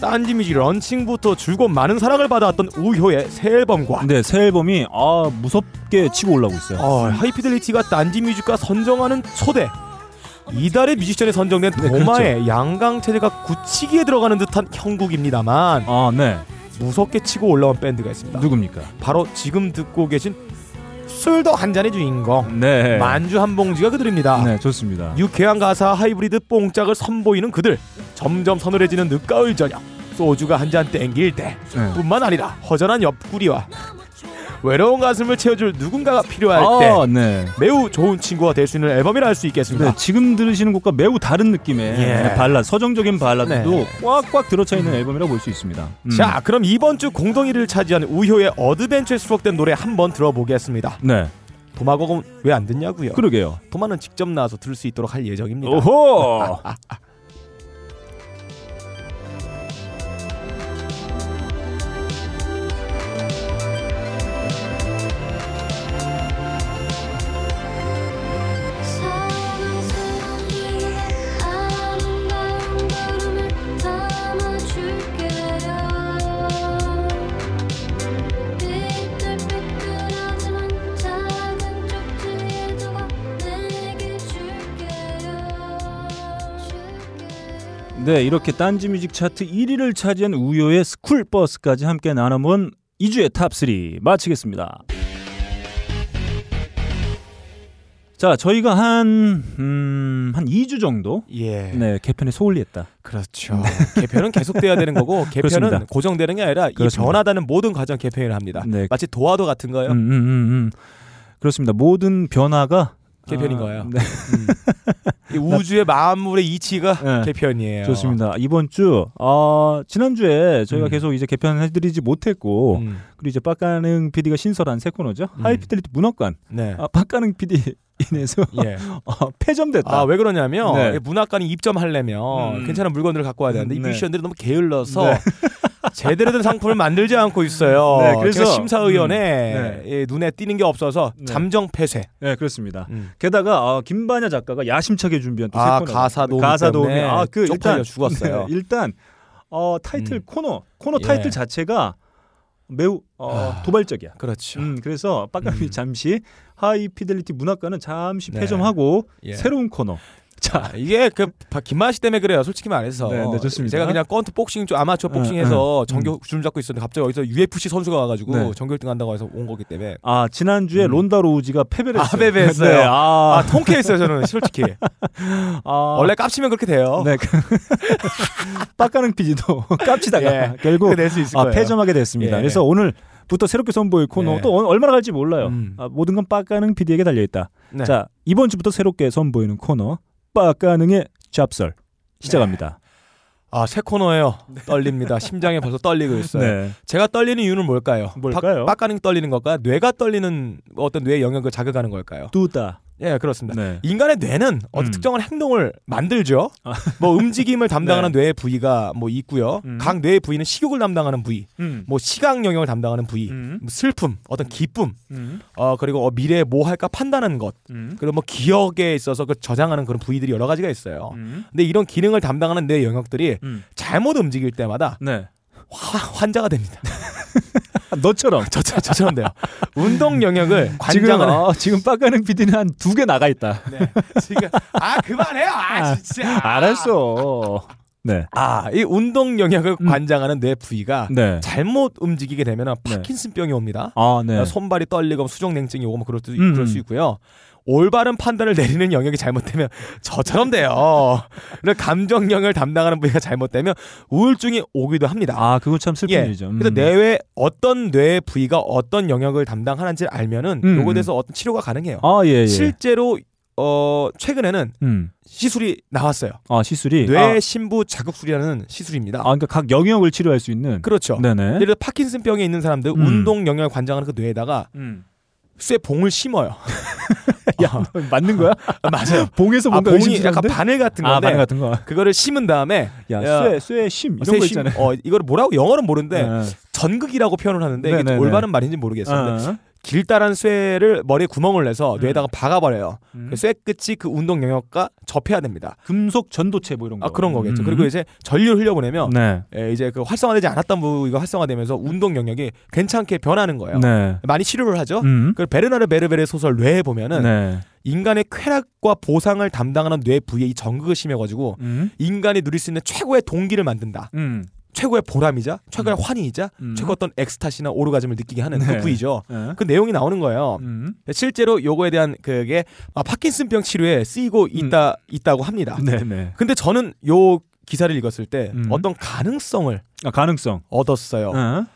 딴지 뮤직 launching부터 줄곧 많은 사랑을 받아왔던 우효의 새 앨범과 네, 새 앨범이 아 무섭게 치고 올라오고 있어요. 어, 하이피델리티가 딴지 뮤직과 선정하는 초대 이달의 뮤지션에 선정된 네, 도마의 양강 체제가 굳히기에 들어가는 듯한 형국입니다만 아, 네. 무섭게 치고 올라온 밴드가 있습니다. 누굽니까? 바로 지금 듣고 계신 술도 한 잔의 주인공 네. 만주 한 봉지가 그들입니다. 네, 좋습니다. 유쾌한 가사 하이브리드 뽕짝을 선보이는 그들 점점 서늘해지는 늦가을 저녁 소주가 한 잔 땡길 때 네. 뿐만 아니라 허전한 옆구리와 외로운 가슴을 채워줄 누군가가 필요할 때 아, 네. 매우 좋은 친구가 될 수 있는 앨범이라 할 수 있겠습니다. 네, 지금 들으시는 곡과 매우 다른 느낌의 예. 네, 발라드, 서정적인 발라드도 네. 꽉꽉 들어차 있는 앨범이라고 볼 수 있습니다. 음. 자, 그럼 이번 주 공동 1위를 차지한 우효의 Adventure에 수록된 노래 한번 들어보겠습니다. 네, 도마곡은 왜 안 듣냐고요? 그러게요. 도마는 직접 나와서 들을 수 있도록 할 예정입니다. 오호. *laughs* 네, 이렇게 딴지 music 차트 1위를 차지한 우효의 스쿨 버스까지 함께 나눠본 2주의 top3 마치겠습니다. 자, 저희가 한, 음, 한 2주 정도? 예. 네, 개편에 소홀히 했다. 그렇죠. 개편은 계속돼야 되는 거고 *laughs* 개편은 그렇습니다. 고정되는 게 아니라 이 그렇습니다. 변하다는 모든 과정 개편을 합니다. 네. 마치 도화도 같은 거요. 음, 음, 음, 음. 그렇습니다. 모든 변화가 개편인 아, 거예요. 네, 이 우주의 만물의 이치가 네. 개편이에요. 좋습니다. 이번 주, 어, 지난주에 저희가 음. 계속 이제 개편해드리지 못했고, 음, 그리고 이제 빡가능 PD가 신설한 새 코너죠. 하이피델리티 문학관. 네. 아, 빡가능 PD *laughs* 인해서 예. 어, 폐점됐다. 아, 왜 그러냐면 네. 문학관이 입점하려면 음. 괜찮은 물건들을 갖고 와야 되는데 이 네. 뮤지션들이 너무 게을러서 네. 제대로 된 상품을 만들지 않고 있어요. 네, 그래서- 심사위원회 음, 예, 눈에 띄는 게 없어서 네. 잠정 폐쇄. 네, 그렇습니다. 음. 게다가 어, 김반야 작가가 야심차게 준비한 또새 아. 가사 도우미 가사. 때문에 아, 그 일단 죽었어요. 네, *laughs* 일단 어, 타이틀 음. 코너 코너 예. 타이틀 자체가 매우 어, 아, 도발적이야. 그렇죠. 음, 그래서 빡감이 음. 잠시 High Fidelity 문학관은 잠시 네. 폐점하고 예. 새로운 코너. 자, 아, 이게 그 바- 김반야 씨 때문에 그래요. 솔직히 말해서. 네, 네, 좋습니다. 제가 그냥 건트 복싱 좀 아마추어 복싱해서 전교 줄 잡고 있었는데 갑자기 어디서 UFC 선수가 와가지고 네. 전교 1등 한다고 해서 온 거기 때문에. 아 지난주에 음. 론다 로우지가 패배를 아, 했어요. 패배했어요. 네, 아, 아, 통쾌했어요 저는 솔직히. *laughs* 아, 원래 깝치면 그렇게 돼요. 네, 그 *laughs* 빡가는 PD도 *laughs* 깝치다가 예, 결국 아. 패점하게 됐습니다. 예. 그래서 오늘 부터 새롭게 선보일 코너 예. 또 어- 얼마나 갈지 몰라요. 음. 아, 모든 건 빡가능 PD에게 달려 있다. 네. 자 이번 주부터 새롭게 선보이는 코너 빡가능의 잡설 시작합니다. 아, 새 코너예요. 떨립니다. 심장이 벌써 떨리고 있어요. 네. 제가 떨리는 이유는 뭘까요? 뭘까요? 빡- 빡가는 떨리는 걸까요? 뇌가 떨리는 어떤 뇌 영역을 자극하는 걸까요? 뚜다. 예, 그렇습니다. 네. 인간의 뇌는 어떤 음. 특정한 행동을 만들죠. 아. 뭐 움직임을 *laughs* 담당하는 뇌의 부위가 뭐 있고요. 음. 각 뇌의 부위는 식욕을 담당하는 부위, 음. 뭐 시각 영역을 담당하는 부위, 음. 뭐 슬픔, 어떤 기쁨, 음. 어 그리고 어, 미래에 뭐 할까 판단하는 것, 음. 그리고 뭐 기억에 있어서 그 저장하는 그런 부위들이 여러 가지가 있어요. 음. 근데 이런 기능을 담당하는 뇌 영역들이 음. 잘못 움직일 때마다 네. 화, 환자가 됩니다. *laughs* 아, 너처럼 저, 저, 저 처럼 돼요. 운동 영역을 지금 관장하는 어, 지금 빡가능 PD는 한 두 개 나가 있다. 네. 지금 아 그만해요. 아 진짜. 알았어. 네. 아, 이 운동 영역을 음. 관장하는 뇌 부위가 네. 잘못 움직이게 되면 네. 파킨슨병이 옵니다. 아, 네. 손발이 떨리고 수족냉증이 오고 뭐 그럴, 수, 음, 그럴 수 음. 있고요. 올바른 판단을 내리는 영역이 잘못되면 *laughs* 저처럼 돼요. 감정령을 담당하는 부위가 잘못되면 우울증이 오기도 합니다. 아, 그건 참 슬픈 예. 일이죠. 음. 그래서 뇌의 어떤 뇌 부위가 어떤 영역을 담당하는지를 알면은 음, 요거에 음. 대해서 어떤 치료가 가능해요. 아, 예, 예. 실제로 어 최근에는 음. 시술이 나왔어요. 아, 시술이 뇌 아, 심부 자극술이라는 시술입니다. 아, 그러니까 각 영역을 치료할 수 있는 그렇죠. 네네. 예를 들어 파킨슨병에 있는 사람들 음. 운동 영역을 관장하는 그 뇌에다가 음. 쇠 봉을 심어요. *laughs* 야, 맞는 거야? 맞아요. *laughs* 봉에서 아, 뭔가 봉이 의심스러운데? 약간 바늘 같은 아, 건데 바늘 같은 거. 그거를 심은 다음에 야, 야, 쇠, 쇠, 심 이런 쇠거 심- 있잖아요. 어 이거를 뭐라고 영어는 모르는데 네. 전극이라고 표현을 하는데 이게 네네네. 올바른 말인지 모르겠어요. 길다란 쇠를 머리에 구멍을 내서 음. 뇌에다가 박아버려요. 음. 그 쇠 끝이 그 운동 영역과 접해야 됩니다. 금속 전도체 뭐 이런 거. 아 그런 거겠죠. 음. 그리고 이제 전류를 흘려보내면 네. 예, 이제 그 활성화되지 않았던 부위가 활성화되면서 운동 영역이 괜찮게 변하는 거예요. 네. 많이 치료를 하죠. 음. 그 베르나르 베르베르의 소설 뇌에 보면은 네. 인간의 쾌락과 보상을 담당하는 뇌 부위에 이 전극을 심해가지고 음. 인간이 누릴 수 있는 최고의 동기를 만든다. 음. 최고의 보람이자 최고의 환희이자 음. 최고 어떤 엑스타시나 오르가즘을 느끼게 하는 네. 그 부위죠. 네. 그 내용이 나오는 거예요. 음. 실제로 요거에 대한 그게 아, 파킨슨병 치료에 쓰이고 있다 있다고 합니다. 네, 네. 근데 저는 요 기사를 읽었을 때 음. 어떤 가능성을 아, 가능성. 얻었어요. 어.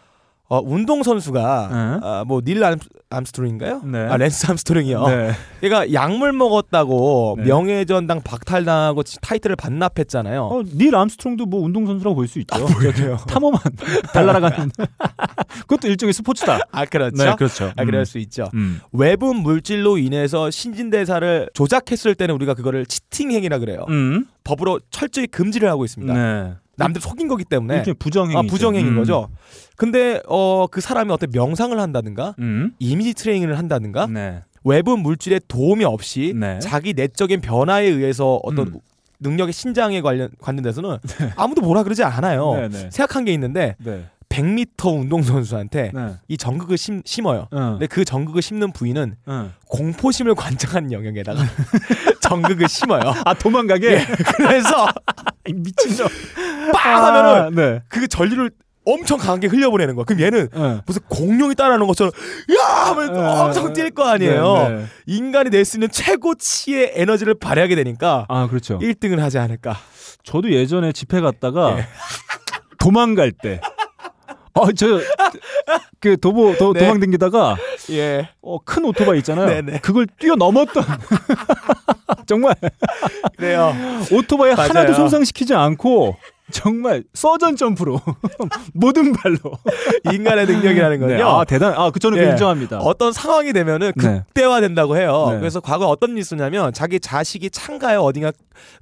어, 운동 선수가 어. 아, 뭐닐 암스트롱인가요? 네. 아 랜스 암스트롱이요. 네. 얘가 약물 먹었다고 네. 명예전당 박탈당하고 지- 타이틀을 반납했잖아요. 어, 닐 암스트롱도 뭐 운동선수라고 볼 수 있죠. 아, 그래요? 탐험한 달나라가는 *laughs* 그것도 일종의 스포츠다. 아 그렇죠. 네, 그렇죠. 아 그럴 음. 수 있죠. 음. 외부 물질로 인해서 신진대사를 조작했을 때는 우리가 그거를 cheating 행위라 그래요. 음. 법으로 철저히 금지를 하고 있습니다. 네. 남들 속인 거기 때문에 부정행위. 아, 부정행위인 거죠. 근데 어 그 사람이 어떤 명상을 한다든가 음. 이미지 트레이닝을 한다든가 네. 외부 물질의 도움이 없이 네. 자기 내적인 변화에 의해서 어떤 음. 능력의 신장에 관련 관련돼서는 *laughs* 아무도 뭐라 그러지 않아요. 네, 네. 생각한 게 있는데 네. 100m 운동 선수한테 네. 이 전극을 심, 심어요. 어. 근데 그 전극을 심는 부위는 어. 공포심을 *laughs* 관장하는 영역에다가 *laughs* 전극을 심어요. 아 도망가게 그래서 *laughs* 이 미친놈. 빵 하면은 네. 그 전류를 엄청 강하게 흘려보내는 거야. 그럼 얘는 어. 무슨 공룡이 따라하는 것처럼 야 하면 어. 엄청 뛸 거 아니에요. 네, 네. 인간이 낼 수 있는 최고치의 에너지를 발휘하게 되니까 아 그렇죠. 1등을 하지 않을까. 저도 예전에 집회 갔다가 예. 도망갈 때. 어, 저, 그, 도보, 도, 네. 도망 댕기다가, 예. 어, 큰 오토바이 있잖아요. 네네. 그걸 뛰어넘었던. *laughs* 정말, 그래요. 오토바이 맞아요. 하나도 손상시키지 않고, 정말 서전 점프로 *laughs* 모든 발로 *laughs* 인간의 능력이라는 건요. 네, 아 대단. 아, 그 저는 그 예. 인정합니다. 어떤 상황이 되면은 네. 극대화 된다고 해요. 네. 그래서 과거 어떤 있었냐면 자기 자식이 창가에 어딘가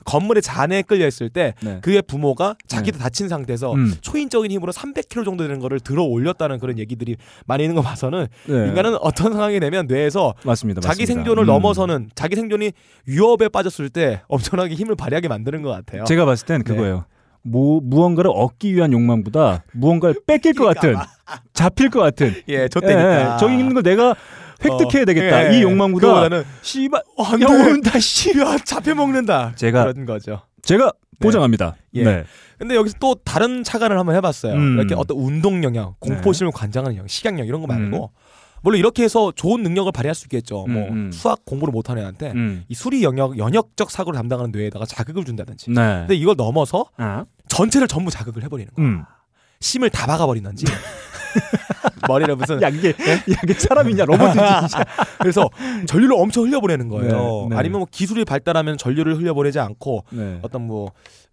건물의 잔해에 끌려 있을 때 네. 그의 부모가 자기도 다친 상태에서 음. 초인적인 힘으로 300kg 정도 되는 거를 들어 올렸다는 그런 얘기들이 많이 있는 거 봐서는 네. 인간은 어떤 상황이 되면 뇌에서 맞습니다. 자기 맞습니다. 생존을 음. 넘어서는 자기 생존이 위협에 빠졌을 때 엄청나게 힘을 발휘하게 만드는 것 같아요. 제가 봤을 땐 네. 그거예요. 뭐 무언가를 얻기 위한 욕망보다 무언가를 뺏길 것 같은 잡힐 것 같은 *laughs* 예, 좆대니까. 예, 저기 있는 걸 내가 획득해야 어, 되겠다 예, 이 욕망보다 씨발 어, 안야 돼. 오른다 씨 야, 잡혀 먹는다. 제가- 그런 거죠. 제가 보장합니다. 예. 네. 근데 여기서 또 다른 차관을 한번 해봤어요. 음. 이렇게 어떤 운동 영역, 공포심을 관장하는 영역, 식약력 이런 거 말고 음. 물론 이렇게 해서 좋은 능력을 발휘할 수 있겠죠. 뭐 음, 음. 수학 공부를 못하는 애한테 음. 이 수리 영역, 연역적 사고를 담당하는 뇌에다가 자극을 준다든지. 네. 근데 이걸 넘어서 아. 전체를 전부 자극을 해버리는 거야. 음. 심을 다 박아버리는지 *laughs* 머리를 무슨 야 이게 야 이게 사람이냐 로봇인지. *laughs* 그래서 전류를 엄청 흘려보내는 거예요. 네, 네. 아니면 뭐 기술이 발달하면 전류를 흘려보내지 않고 네. 어떤 뭐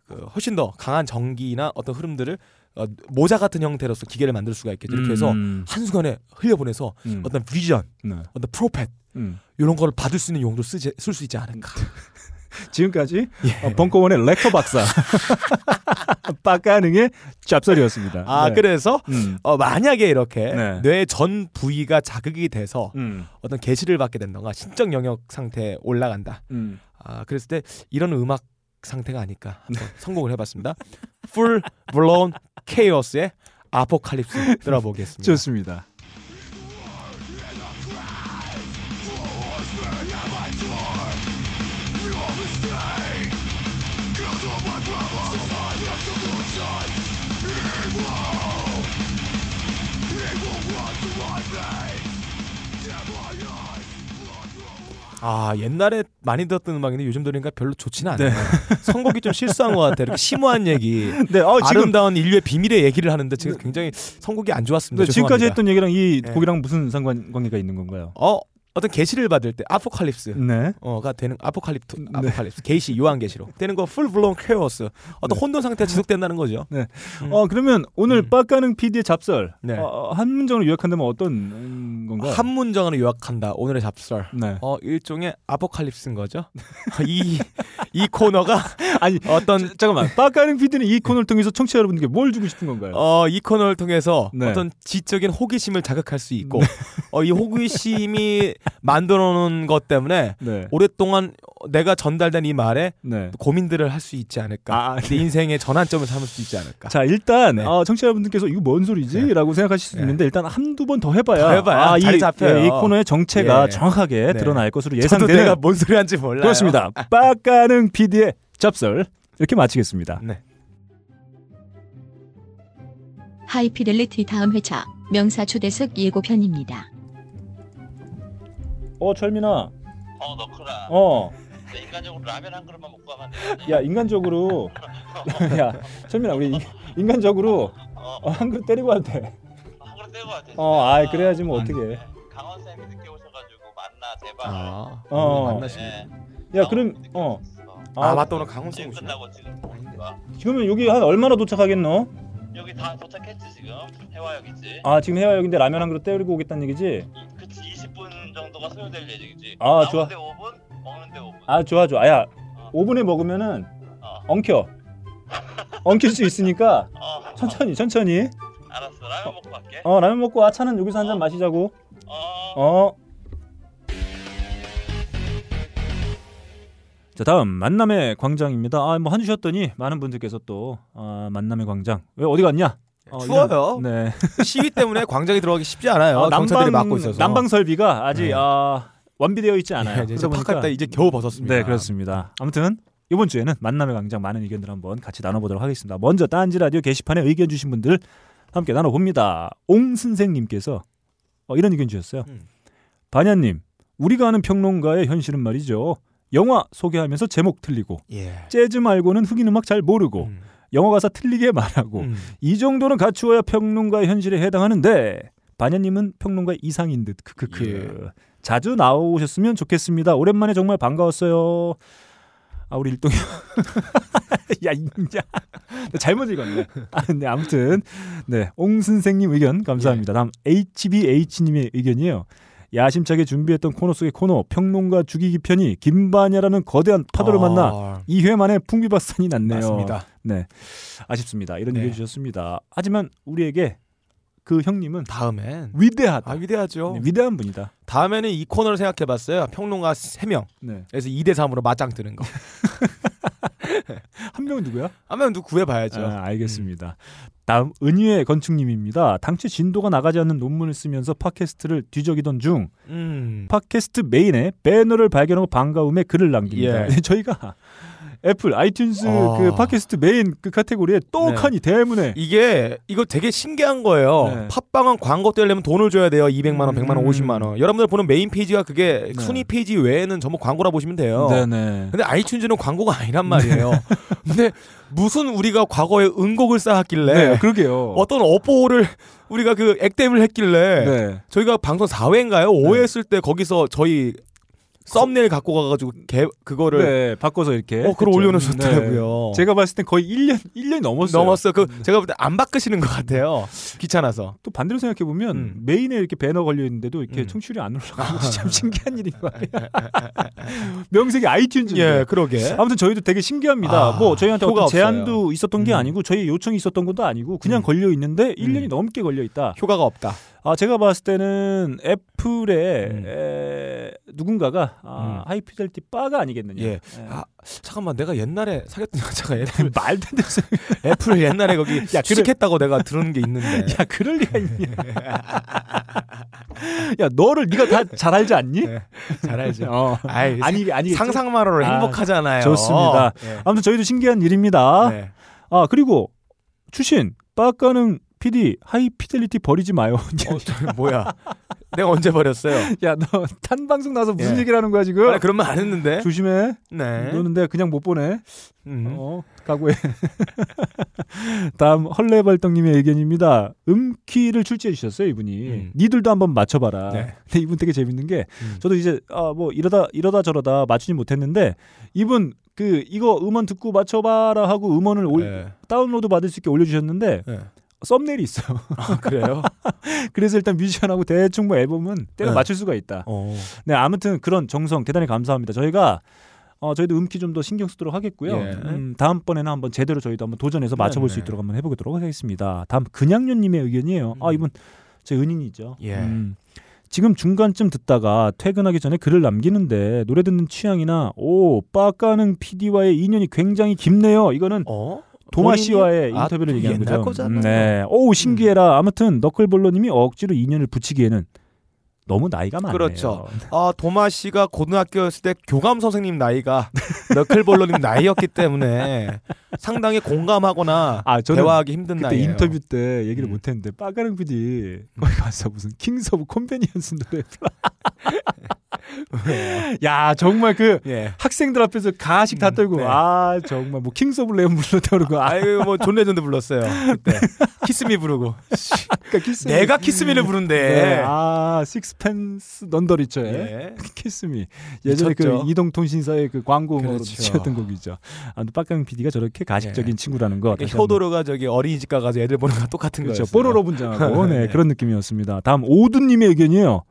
그 훨씬 더 강한 전기나 어떤 흐름들을 어, 모자 같은 형태로서 기계를 만들 수가 있겠죠. 이렇게 해서 음. 한 순간에 흘려보내서 음. 어떤 비전, 네. 어떤 프로펫 음. 이런 거를 받을 수 있는 용도로 쓸수 있지 않을까. *laughs* *laughs* 지금까지 예. 어, 벙커원의 렉터 박사 *laughs* 빡가능의 잡설이었습니다. 아 네. 그래서 음. 어, 만약에 이렇게 네. 뇌 전 부위가 자극이 돼서 음. 어떤 개시를 받게 된다가 신적 영역 상태에 올라간다. 음. 아 그랬을 때 이런 음악 상태가 아닐까 한번 *laughs* 성공을 해봤습니다. Full Blown Chaos의 아포칼립스 들어보겠습니다. 좋습니다. 아 옛날에 많이 들었던 음악인데 요즘 들으니까 별로 좋지는 않아요. 네. *laughs* 선곡이 좀 실수한 것 같아요. 이렇게 심오한 얘기, 네, 어, 지금 아름다운 인류의 비밀의 얘기를 하는데 지금 굉장히 선곡이 안 좋았습니다. 네, 지금까지. 했던 얘기랑 이 네. 곡이랑 무슨 상관관계가 있는 건가요? 어 어떤 계시를 받을 때 아포칼립스 네. 어가 되는 아포칼립스 아포칼립스 계시 요한 계시로 되는 거 풀 블론 케어스 어떤 혼돈 상태가 지속된다는 거죠. 네. 음. 어 그러면 오늘 음. 빡가능 PD의 잡설 네. 어, 한 문장으로 요약한다면 어떤 음, 건가요? 한 문장으로 요약한다. 오늘의 잡설. 네. 어 일종의 아포칼립스인 거죠. *laughs* 이이 코너가 *laughs* 아니 어떤 자, 잠깐만 빡가능 PD는 이 코너를 통해서 청취자 여러분께 뭘 주고 싶은 건가요? 어, 이 코너를 통해서 네. 어떤 지적인 호기심을 자극할 수 있고 어, 이 호기심이 만들어 놓은 것 때문에 네. 오랫동안 내가 전달된 이 말에 네. 고민들을 할 수 있지 않을까. 아, 내 인생의 전환점을 삼을 수 있지 않을까. 자 일단 네. 어, 청취자 여러분들께서 이거 뭔 소리지?라고 생각하실 수 네. 있는데 일단 한두 번 더 해봐야, 더 해봐야 아, 자리 이, 잡혀요. 예, 이 코너의 정체가 예. 정확하게 네. 드러날 것으로 예상되는 내가 뭔 소리 하는지 몰라요. 그렇습니다. 빡가능 PD의 잡설 이렇게 마치겠습니다. 네. 하이피델리티 다음 회차 명사 초대석 예고편입니다. 어 철민아, 어 너크라 어, 내 인간적으로 라면 한 그릇만 먹고 가면 안 되겠니? 야 인간적으로, 야 철민아 우리 인- 인간적으로 어, 어, 한 그릇 때리고 와도 돼. 한 그릇 왔대 어, 아이, 그래야지 뭐 어떡해. 강원 쌤이 늦게 오셔가지고 만나 제발 아, 어. 오늘 만나시. 네. 야 그럼 어, 아, 맞다 오늘 강원 쌤 오시네. 지금은 여기 한 얼마나 도착하겠노? 여기 다 도착했지 지금 해화역이지 아 지금 해화역인데 라면 한 그릇 때리고 오겠다는 얘기지? 그치 20분 정도가 소요될 예정이지 아, 좋아. 나오는데 5분 먹는데 5분 아 좋아 좋아. 야 5분에 먹으면은 어. 엉켜. *laughs* 엉킬 수 있으니까 어, 천천히 천천히. 알았어 라면 먹고 갈게 어 라면 먹고 와 차는 여기서 한 잔 마시자고. 어. 어. 자 다음 만남의 광장입니다. 아뭐 한 주셨더니 많은 분들께서 또 아, 만남의 광장 왜 어디 갔냐? 어, 추워요. 네. 시위 때문에 광장에 들어가기 쉽지 않아요. 어, 경찰들이 막고 있어서. 난방 설비가 아직 네. 아, 완비되어 있지 않아요. 네, 이제 때 이제 겨우 벗었습니다. 네 그렇습니다. 아무튼 이번 주에는 만남의 광장 많은 의견들 한번 같이 나눠보도록 하겠습니다. 먼저 딴지 라디오 게시판에 의견 주신 분들 함께 나눠봅니다. 옹 선생님께서 어, 이런 의견 주셨어요. 음. 반야님, 우리가 아는 평론가의 현실은 말이죠. 영화 소개하면서 제목 틀리고 예. 재즈 말고는 흑인 음악 잘 모르고 음. 영화 가사 틀리게 말하고 음. 이 정도는 갖추어야 평론가의 현실에 해당하는데 반야님은 평론가 이상인 듯 크크크 예. 자주 나오셨으면 좋겠습니다. 오랜만에 정말 반가웠어요. 아 우리 일동이 *laughs* 야 인자 잘못 읽었네. 아, 네, 아무튼 네, 옹 선생님 의견 감사합니다. 다음 HBH님의 의견이에요. 야심차게 준비했던 코너 속의 코너 평론가 죽이기 편이 김반야라는 거대한 파도를 만나 아, 2회 만에 풍비박산이 났네요. 맞습니다. 네, 아쉽습니다. 이런 네. 얘기 해 주셨습니다. 하지만 우리에게 그 형님은 다음엔 위대하다. 아 위대하죠. 네, 위대한 분이다. 다음에는 이 코너를 생각해 봤어요. 평론가 3명. 네, 그래서 2대 3으로 맞짱 뜨는 거. *laughs* 한 명은 누구야? 하면 누구 구해 봐야죠. 아, 알겠습니다. 다음 은희의 건축님입니다. 당최 진도가 나가지 않는 논문을 쓰면서 팟캐스트를 뒤적이던 중 음. 팟캐스트 메인에 배너를 발견하고 반가움에 글을 남깁니다. 예. *laughs* 저희가 Apple iTunes 아. 그 팟캐스트 메인 그 카테고리에 떡하니 대문에 이게 이거 되게 신기한 거예요. 네. 팟빵은 광고 떼려면 돈을 줘야 돼요. 200만 원, 음. 100만 원, 50만 원. 여러분들 보는 메인 페이지가 그게 네. 순위 페이지 외에는 전부 광고라 보시면 돼요. 네네. 근데 iTunes는 광고가 아니란 말이에요. *laughs* 근데 무슨 우리가 과거에 은곡을 쌓았길래 네, 그러게요. 어떤 어포를 우리가 그 액땜을 했길래 네. 저희가 방송 4회인가요? 5회 했을 때 거기서 저희 썸네일 갖고 가가지고 개, 그거를 네, 바꿔서 이렇게 어, 그걸. 올려놓으셨더라고요. 네. 제가 봤을 땐 거의 1년 1년이 넘었어요. 넘었어. 그 제가 볼 때 안 바꾸시는 것 같아요. 귀찮아서. 또 반대로 생각해 보면 음. 메인에 이렇게 배너 걸려 있는데도 이렇게 음. 청취율이 안 올라가는 *laughs* 참 신기한 일인 거 아니야. *laughs* 명색이 아이튠즈인데. 예, 그러게. 아무튼 저희도 되게 신기합니다. 아, 뭐 저희한테 어떤 제한도 없어요. 있었던 게 음. 아니고 저희 요청이 있었던 것도 아니고 그냥 음. 걸려 있는데 1년이 음. 넘게 걸려 있다. 효과가 없다. 아 제가 봤을 때는 Apple에 음. 에, 누군가가 아, High Fidelity 빠가 아니겠느냐. 예. 아, 잠깐만 내가 옛날에 사귀었던 여자가 *laughs* 애플 말도 안 되는. 애플 옛날에 거기 *laughs* 야, 그래. 취직했다고 내가 들은 게 있는데. *laughs* 야 그럴 리가 있냐. 야 너를 네가 다 잘 알지 않니? 네, 잘 알죠. 어. 아이, 아니 아니 상상만으로 아, 행복하잖아요. 좋습니다. 예. 아무튼 저희도 신기한 일입니다. 네. 아 그리고 추신 빠까는 PD High Fidelity 버리지 마요. *laughs* 어, 저, 뭐야? 내가 언제 버렸어요? *laughs* 야너탄 방송 나서 무슨 예. 얘기를 하는 거야 지금? 아니, 그런 말 안 했는데. 조심해. 네. 너는 내가 그냥 못 보내. 음. 어, 각오해. *laughs* 다음 헐레발떡님의 의견입니다. 음퀴를 출제해 주셨어요 이분이. 음. 니들도 한번 맞춰봐라. 네. 근데 이분 되게 재밌는 게 음. 저도 이제 아 뭐 이러다 이러다 저러다 맞추지 못했는데 이분 그 이거 음원 듣고 맞춰봐라 하고 음원을 올, 네. 다운로드 받을 수 있게 올려주셨는데 네. 썸네일이 있어요. 아, 그래요? *laughs* 그래서 일단 뮤지션하고 대충 뭐 앨범은 때려 네. 맞출 수가 있다. 어. 네, 아무튼 그런 정성 대단히 감사합니다. 저희가 어, 저희도 음키 좀 더 신경 쓰도록 하겠고요. 예. 음, 다음번에는 한번 제대로 저희도 한번 도전해서 맞춰볼 네, 수 네. 있도록 한번 해보도록 하겠습니다. 다음 근양요님의 의견이에요. 아 음. 이분 제 은인이죠. 예. 음, 지금 중간쯤 듣다가 퇴근하기 전에 글을 남기는데 노래 듣는 취향이나 오 빠까는 PD와의 인연이 굉장히 깊네요. 이거는 어? 도마? 씨와의 아, 인터뷰를 또 얘기하는 거죠. 거잖아요. 음. 음, 네. 오 신기해라. 아무튼 너클볼러님이 억지로 인연을 붙이기에는 너무 나이가 많네요. 그렇죠. 아 도마 씨가 고등학생이었을 때 교감 선생님 나이가 *laughs* 너클볼러님 나이였기 때문에 상당히 공감하거나 아, 대화하기 힘든 그때 나이예요. 인터뷰 때 얘기를 음. 못했는데 빠가릉 PD 거기 가서 무슨 Kings of Convenience 노래 *laughs* 야 정말 그 예. 학생들 앞에서 가식 다 떨고 네. 아 정말 뭐 Kings of Leon 불렀다 그러고 아 아유 뭐 John Legend 불렀어요. 그때 Kiss Me 부르고 그러니까 키스 내가 Kiss Me를 부른대. 네. 아 Sixpence None the Richer의 예. Kiss Me 예전에 히트 쳤죠. 그 이동통신사의 그 광고 음악으로 그렇죠. 쓰였던 곡이죠. 아무튼 빠가릉 PD가 저렇게 가식적인 예. 친구라는 거 한번 효도로가 저기 어린이집 가가지고 애들 보는 거랑 똑같은 그렇죠. 거였어요. 뽀로로 분장하고 네, *laughs* 네. 그런 느낌이었습니다. 다음 오두님의 의견이에요.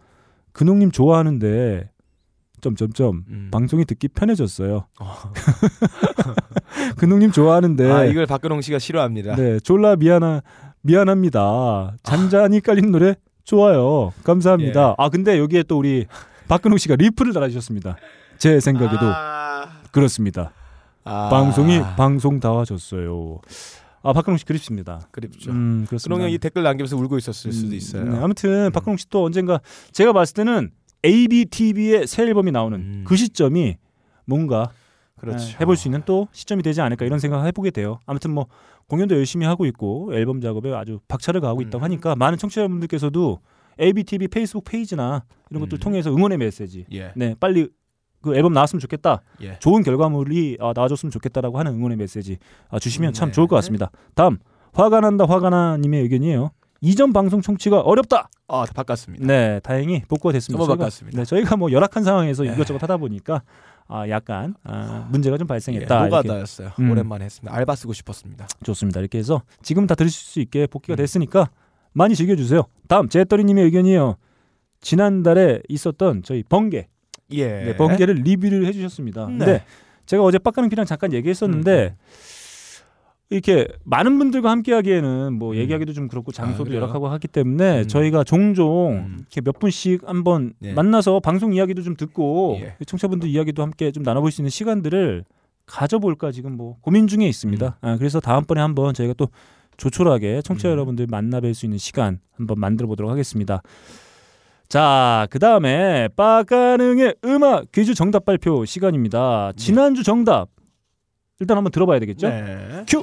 근홍님 좋아하는데 점점점 음. 방송이 듣기 편해졌어요. *laughs* 근홍님 좋아하는데 아 이걸 박근홍 씨가 싫어합니다. 네 졸라 미안하 미안합니다. 잔잔히 깔리는 노래 좋아요. 감사합니다. 예. 아 근데 여기에 또 우리 박근홍 씨가 리플을 달아주셨습니다. 제 생각에도 아, 그렇습니다. 아. 방송이 방송다워졌어요. 아 박근홍 씨 그립습니다. 그립죠. 음 그렇습니다. 형이 댓글 남기면서 울고 있었을 수도 음, 있어요. 네, 아무튼 박근홍 씨 또 언젠가 제가 봤을 때는 ABTV의 새 앨범이 나오는 음. 그 시점이 뭔가 그렇죠. 예, 해볼 수 있는 또 시점이 되지 않을까 이런 생각을 해보게 돼요. 아무튼 뭐 공연도 열심히 하고 있고 앨범 작업에 아주 박차를 가하고 있다고 음. 하니까 많은 청취자분들께서도 ABTV 페이스북 페이지나 이런 것들 음. 통해서 응원의 메시지, 예. 네 빨리 그 앨범 나왔으면 좋겠다, 예. 좋은 결과물이 아, 나와줬으면 좋겠다라고 하는 응원의 메시지 아, 주시면 참 네. 좋을 것 같습니다. 다음 화가 난다 화가 나님의 의견이에요. 이전 방송 청취가 어렵다. 아, 바꿨습니다. 네, 다행히 복구가 됐습니다. 저희가- 바꿨습니다. 네, 저희가 뭐 열악한 상황에서 네. 이것저것 하다 보니까 아, 약간 아, 문제가 좀 예, 발생했다. 이렇게. 노가다였어요. 음. 오랜만에 했습니다. 알바 쓰고 싶었습니다. 좋습니다. 이렇게 해서 지금 다 들으실 수 있게 복귀가 음. 됐으니까 많이 즐겨주세요. 다음 제떨이님의 의견이요. 지난달에 있었던 저희 번개, 예. 네, 번개를 리뷰를 해주셨습니다. 네. 근데 제가 어제 빡가능피랑 잠깐 얘기했었는데 음. 이렇게 많은 분들과 함께하기에는 뭐 음. 얘기하기도 좀 그렇고 장소도 그래요? 열악하고 하기 때문에 음. 저희가 종종 음. 이렇게 몇 분씩 한번 예. 만나서 방송 이야기도 좀 듣고 예. 청취자분들 이야기도 함께 좀 나눠볼 수 있는 시간들을 가져볼까 지금 뭐 고민 중에 있습니다. 아, 그래서 다음번에 한번 저희가 또 조촐하게 청취자 음. 여러분들 만나뵐 수 있는 시간 한번 만들어 보도록 하겠습니다. 자, 그 다음에 빠가능의 음악 퀴즈 정답 발표 시간입니다. 지난주 정답 일단 한번 들어봐야 되겠죠? 네. 큐.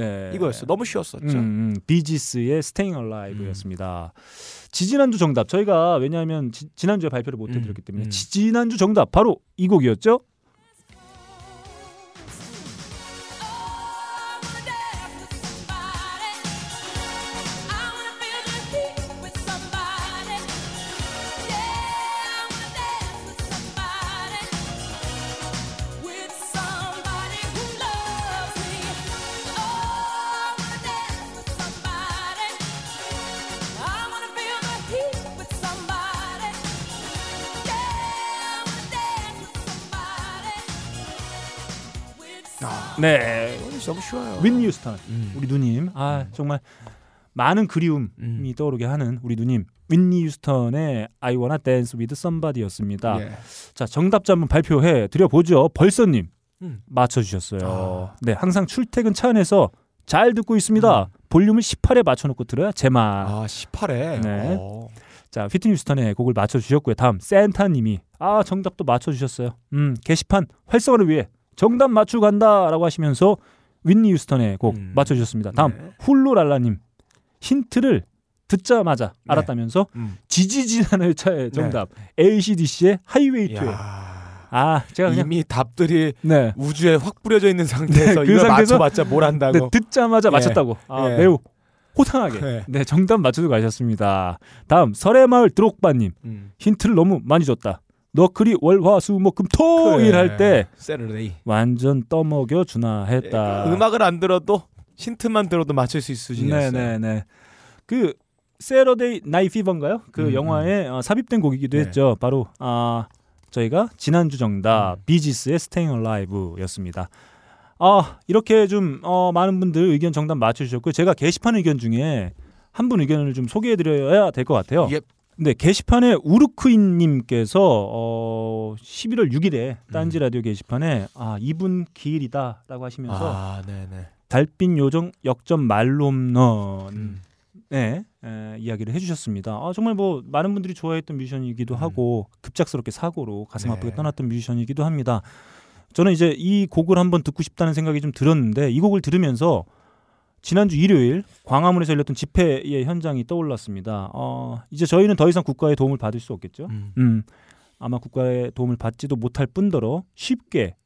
네. 이거였어. 너무 쉬웠었죠. 음, 음, 비지스의 Staying Alive였습니다. 지지난주 정답 저희가 왜냐하면 지, 지난주에 발표를 못 해드렸기 때문에 음. 지지난주 정답 바로 이 곡이었죠. 네, 너무 쉬워요. 윈 뉴스턴 음. 우리 누님 아 정말 많은 그리움이 음. 떠오르게 하는 우리 누님 윈니 휴스턴의 I Wanna Dance With Somebody였습니다. 예. 자 정답자 한번 발표해 드려 보죠. 벌써님 음. 맞춰주셨어요. 네 항상 출퇴근 차 안에서 잘 듣고 있습니다. 볼륨을 18에 맞춰놓고 들어야 제맛. 아 18회. 네. 어. 자 휘트니 휴스턴의 곡을 맞춰주셨고요. 다음 센타님이 아 정답도 맞춰주셨어요. 음 게시판 활성화를 위해 정답 맞추고 간다라고 하시면서 윈니 휴스턴의 곡 음. 맞춰주셨습니다. 다음 네. 훌루랄라님 힌트를 듣자마자 네. 알았다면서 음. 지지지난의 차의 정답 ACDC의 하이웨이 투에 야. 아 제가 그냥 이미 답들이 네. 우주에 확 뿌려져 있는 상태에서 네, 그 이걸 상태에서 맞춰봤자 뭘 한다고. 네, 듣자마자 예. 맞췄다고 아, 예. 매우 호탕하게 예. 네 정답 맞춰서 가셨습니다. 다음 설해마을 드록바님 음. 힌트를 너무 많이 줬다. 너클이 월화수목금토일. 할 때 Saturday. 완전 떠먹여 주나 했다. 음악을 안 들어도 힌트만 들어도 맞출 수 있을 수준이었어요. 네네네. 그 Saturday Night Fever인가요? 그 음, 영화에 어, 삽입된 곡이기도 네. 했죠. 바로 아 저희가 지난주 정답 음. Bee Gees의 Staying Alive였습니다. 아 이렇게 좀 어, 많은 분들 의견 정답 맞춰주셨고 제가 게시판 의견 중에 한 분 의견을 좀 소개해드려야 될 것 같아요. 예. 네 게시판에 우르크인님께서 어, 11월 6일에 딴지 라디오 게시판에 아 이분 기일이다라고 하시면서 아, 네네. 달빛 요정 역전 홈런 음. 네, 에, 이야기를 해주셨습니다. 아, 정말 뭐 많은 분들이 좋아했던 뮤지션이기도 하고 급작스럽게 사고로 가슴 네. 아프게 떠났던 뮤지션이기도 합니다. 저는 이제 이 곡을 한번 듣고 싶다는 생각이 좀 들었는데 이 곡을 들으면서 지난주 일요일 광화문에서 열렸던 집회의 현장이 떠올랐습니다. 어, 이제 저희는 더 이상 국가의 도움을 받을 수 없겠죠. 음. 음, 아마 국가의 도움을 받지도 못할 뿐더러 쉽게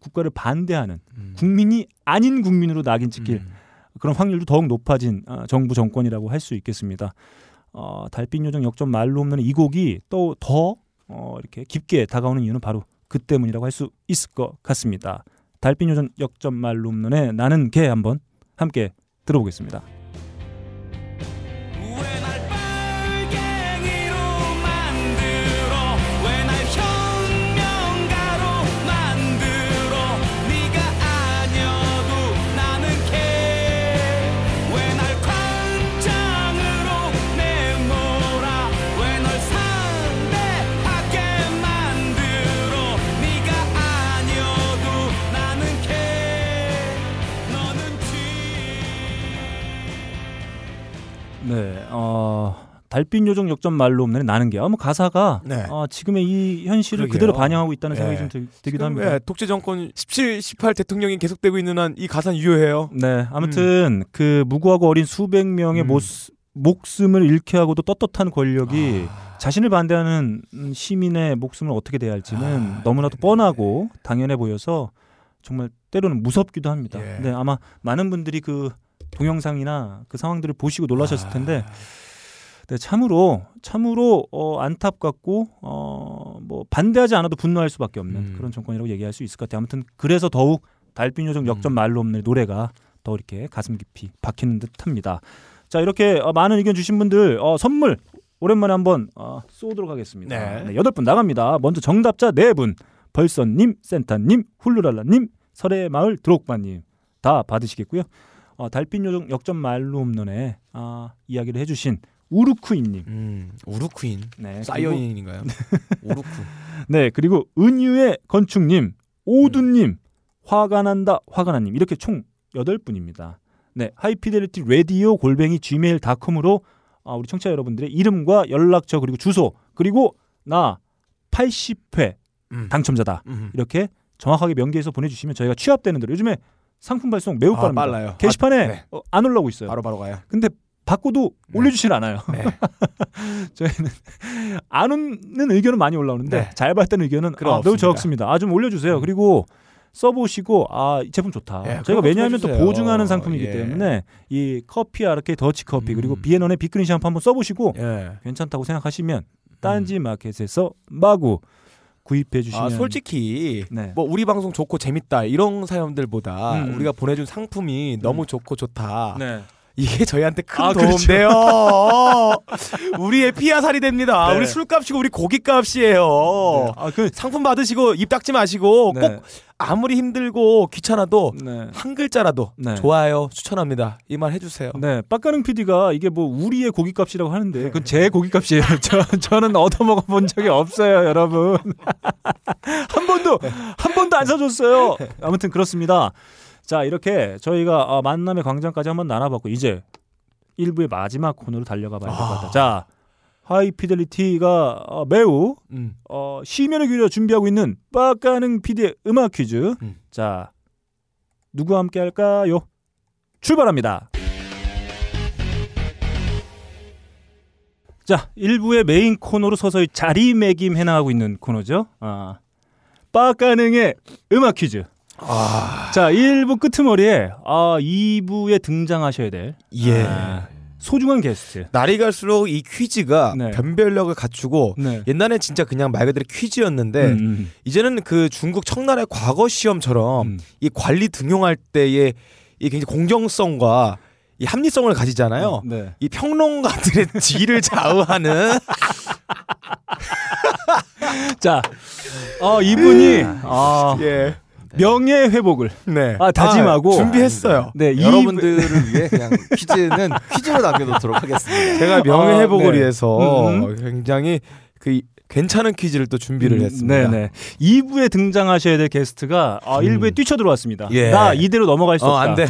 국가를 반대하는 음. 국민이 아닌 국민으로 낙인 찍힐 음. 그런 확률도 더욱 높아진 어, 정부 정권이라고 할 수 있겠습니다. 어, 달빛 요정 역전 말로 없는 이 곡이 또 더 어, 이렇게 깊게 다가오는 이유는 바로 그 때문이라고 할 수 있을 것 같습니다. 달빛 요정 역전 말로 없는의 나는 개 한번 함께 들어보겠습니다. 달빛 요정 역전 말로 없는 나는 게 아무 가사가 네. 아, 지금의 이 현실을 그러게요. 그대로 반영하고 있다는 생각이 예. 좀 들, 지금 합니다. 왜 독재 정권 17, 18 대통령이 계속되고 있는 한 이 가사는 유효해요. 네, 아무튼 그 무고하고 어린 수백 명의 음. 모스, 목숨을 잃게 하고도 떳떳한 권력이 아. 자신을 반대하는 음, 시민의 목숨을 어떻게 대해야 할지는 아, 너무나도 네네. 뻔하고 당연해 보여서 정말 때로는 무섭기도 합니다. 예. 네, 아마 많은 분들이 그 동영상이나 그 상황들을 보시고 놀라셨을 텐데 아. 네, 참으로 참으로 어, 안타깝고 어, 뭐 반대하지 않아도 분노할 수밖에 없는 음. 그런 정권이라고 얘기할 수 있을 것 같아요. 아무튼 그래서 더욱 달빛 요정 역전 음. 말로 없는 노래가 더 이렇게 가슴 깊이 박히는 듯합니다. 자 이렇게 어, 많은 의견 주신 분들 어, 선물 오랜만에 한번 어, 쏘도록 하겠습니다. 네. 네, 여덟 분 나갑니다. 먼저 정답자 네 분 벌선님, 센타님, 훌루랄라님, 설해마을 드록바님 다 받으시겠고요. 어, 달빛 요정 역전 말로 없는에 아, 이야기를 해주신 우루쿠이님, 음, 우루쿠인, 네, 사이언인인가요? *laughs* 우루쿠. 네 그리고 은유의 건축님, 오두님, 화가 난다 화가 나님 이렇게 총 여덟 분입니다. 네 하이피델리티 라디오 골뱅이 gmail.com으로 아, 우리 청취자 여러분들의 이름과 연락처 그리고 주소 그리고 나 80회 음. 당첨자다 음. 이렇게 정확하게 명기해서 보내주시면 저희가 취합되는 대로 요즘에 상품 발송 매우 아, 빠릅니다. 빨라요. 게시판에 아, 네. 어, 안 올라오고 있어요. 바로 바로 가요. 근데 받고도 네. 올려주질 않아요. 네. *laughs* 저희는 안 오는 의견은 많이 올라오는데 네. 잘 받았다는 의견은 아, 매우. 적습니다. 아 좀 올려주세요. 그리고 써보시고 아 이 제품 좋다. 예, 저희가 왜냐하면 또. 보증하는 상품이기 예. 때문에 이 커피 아르케 더치 커피 음. 그리고 비앤원의 빅그린 샴푸 한번 써보시고 예. 괜찮다고 생각하시면 딴지 마켓에서 마구 구입해 주시면 아 솔직히 네. 뭐 우리 방송 좋고 재밌다 이런 사연들보다 음. 우리가 보내준 상품이 너무 좋고 좋다 네. 이게 저희한테 큰 아, 도움 그렇죠. 돼요. *laughs* 우리의 피하살이 됩니다. 네. 우리 술값이고 우리 고깃값이에요. 아, 그 상품 받으시고 입 닦지 마시고 네. 꼭 아무리 힘들고 귀찮아도 네. 한 글자라도 네. 좋아요 추천합니다. 이 말 해주세요. 네, 빡가능 PD가 이게 뭐 우리의 고깃값이라고 하는데 그건 제 고깃값이에요. *laughs* 저 저는 얻어먹어 본 적이 없어요, 여러분. *laughs* 한 번도 한 번도 안 사줬어요. 아무튼 그렇습니다. 자, 이렇게 저희가 어, 만남의 광장까지 한번 나눠봤고 이제 1부의 마지막 코너로 달려가 봐야 될 것 같다. 자, 하이피델리티가 어, 매우 음. 어, 시면을 기울여 준비하고 있는 빡가능 PD의 음악 퀴즈. 음. 자, 누구와 함께 할까요? 출발합니다. 자, 1부의 메인 코너로 서서히 자리매김 해 나가고 있는 코너죠. 아, 빡가능의 음악 퀴즈. 아, 자, 1부 끄트머리에 아, 2부에 등장하셔야 될 예. 아, 소중한 게스트. 날이 갈수록 이 퀴즈가 네. 변별력을 갖추고 네. 옛날엔 진짜 그냥 말 그대로 퀴즈였는데 음, 음. 이제는 그 중국 청나라의 과거 시험처럼 음. 이 관리 등용할 때의 이 굉장히 공정성과 이 합리성을 가지잖아요. 네. 이 평론가들의 *laughs* 지위를 좌우하는 *laughs* 자, 어, 이분이 *laughs* 아, 예. 명예 회복을 네. 아, 다짐하고. 아, 준비했어요. 네, 이- 여러분들을 위해 그냥 퀴즈는 *laughs* 퀴즈로 남겨놓도록 하겠습니다. 제가 명예 아, 회복을 네. 위해서 음. 굉장히 그 이- 괜찮은 퀴즈를 또 준비를 했습니다. 네네. 2부에 등장하셔야 될 게스트가 아, 1부에 뛰쳐 들어왔습니다. 예. 나 이대로 넘어갈 수 어, 없다. 안 돼.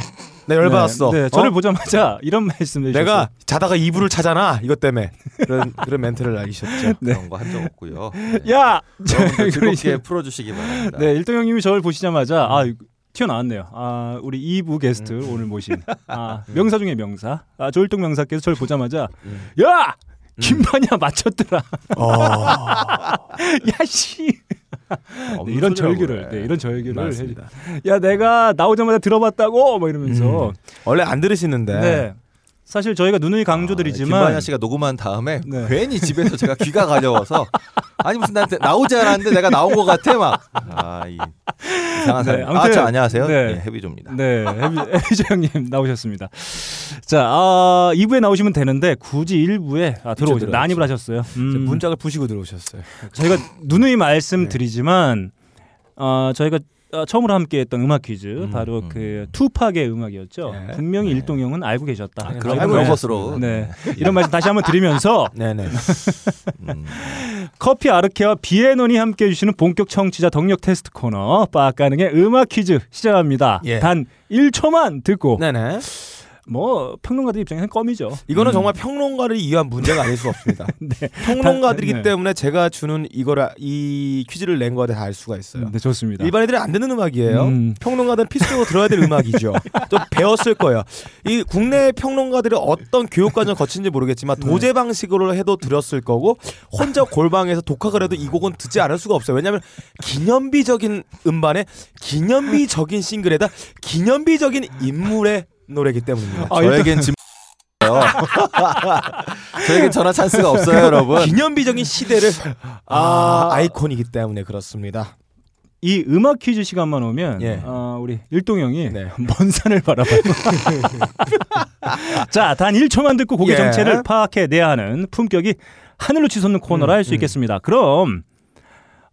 나 열받았어. 네, 네, 저를 어? 보자마자 *laughs* 이런 말씀을 내가 자다가 이불을 차잖아. 이것 때문에. 그런 그런 멘트를 알리셨죠. *laughs* 그런 거 한 적 없고요. *laughs* 네. 야, 즐겁게 풀어주시기 바랍니다. 네, 일동 형님이 저를 보시자마자 아 튀어나왔네요. 아 우리 2부 게스트 음. 오늘 모신 아 명사 중에 명사 아 조일동 명사께서 저를 보자마자 야 김반야 맞췄더라. 어. 야씨 없는 이런 소리라고 절규를. 네, 이런 절규를 맞습니다. 해- 야 내가 나오자마자 들어봤다고 막 이러면서 음. 원래 안 들으시는데. 네. 사실 저희가 누누이 강조드리지만 김반야 씨가 녹음한 다음에 네. 괜히 집에서 제가 귀가 가려워서 *laughs* 아니 무슨 나한테 나오지 않았는데 내가 나온 것 같아 막 아이 이상한 사람. 네, 아, 아무튼, 저 안녕하세요. 네. 네, 해비조입니다. 네, 해비, *laughs* 해비조 형님 나오셨습니다. 자, 아, 2부에 나오시면 되는데 굳이 1부에 아, 들어오죠. 난입을 하셨어요. 음, 문짝을 부시고 들어오셨어요. 저희가 누누이 말씀드리지만 어, 저희가 어, 처음으로 함께했던 음악 퀴즈 음, 바로 음. 그 투팍의 음악이었죠. 네. 분명히 네. 일동형은 알고 계셨다. 아, 그럼 알고 그런 네. 것으로 네. 이런 말씀 다시 한번 드리면서 네네. *laughs* *laughs* 음, 커피 아르케와 비에논이 함께 해 주시는 본격 청취자 덕력 테스트 코너 빠까능의 음악 퀴즈 시작합니다. 예. 단 1초만 듣고 네네. 뭐 평론가들 입장에서는 껌이죠. 이거는 음. 정말 평론가를 위한 문제가 아닐 수 없습니다. *laughs* 네. 평론가들이기 네. 때문에 제가 주는 이거를 이 퀴즈를 낸 거에 다 알 수가 있어요. 네, 좋습니다. 일반인들이 안 듣는 음악이에요. 음. 평론가들은 필수적으로 들어야 될 음악이죠. *laughs* 좀 배웠을 거예요. 이 국내 평론가들이 어떤 교육 과정을 거친지 모르겠지만 네. 도제 방식으로 해도 들었을 거고 혼자 *laughs* 골방에서 독학을 해도 이 곡은 듣지 않을 수가 없어요. 왜냐하면 기념비적인 음반에 기념비적인 싱글에다 기념비적인 인물의 노래이기 때문입니다. 아, 저에겐 지금 *laughs* 저에겐 전화 찬스가 없어요, 여러분. 기념비적인 시대를 아, 아 이콘이기 때문에 그렇습니다. 이 음악 퀴즈 시간만 오면 예. 어, 우리 일동 형이 네. 먼 산을 바라봐요. *laughs* 자, 단 1초만 듣고 곡의 예. 정체를 파악해내야 하는 품격이 하늘로 치솟는 코너라 음, 할수 음. 있겠습니다. 그럼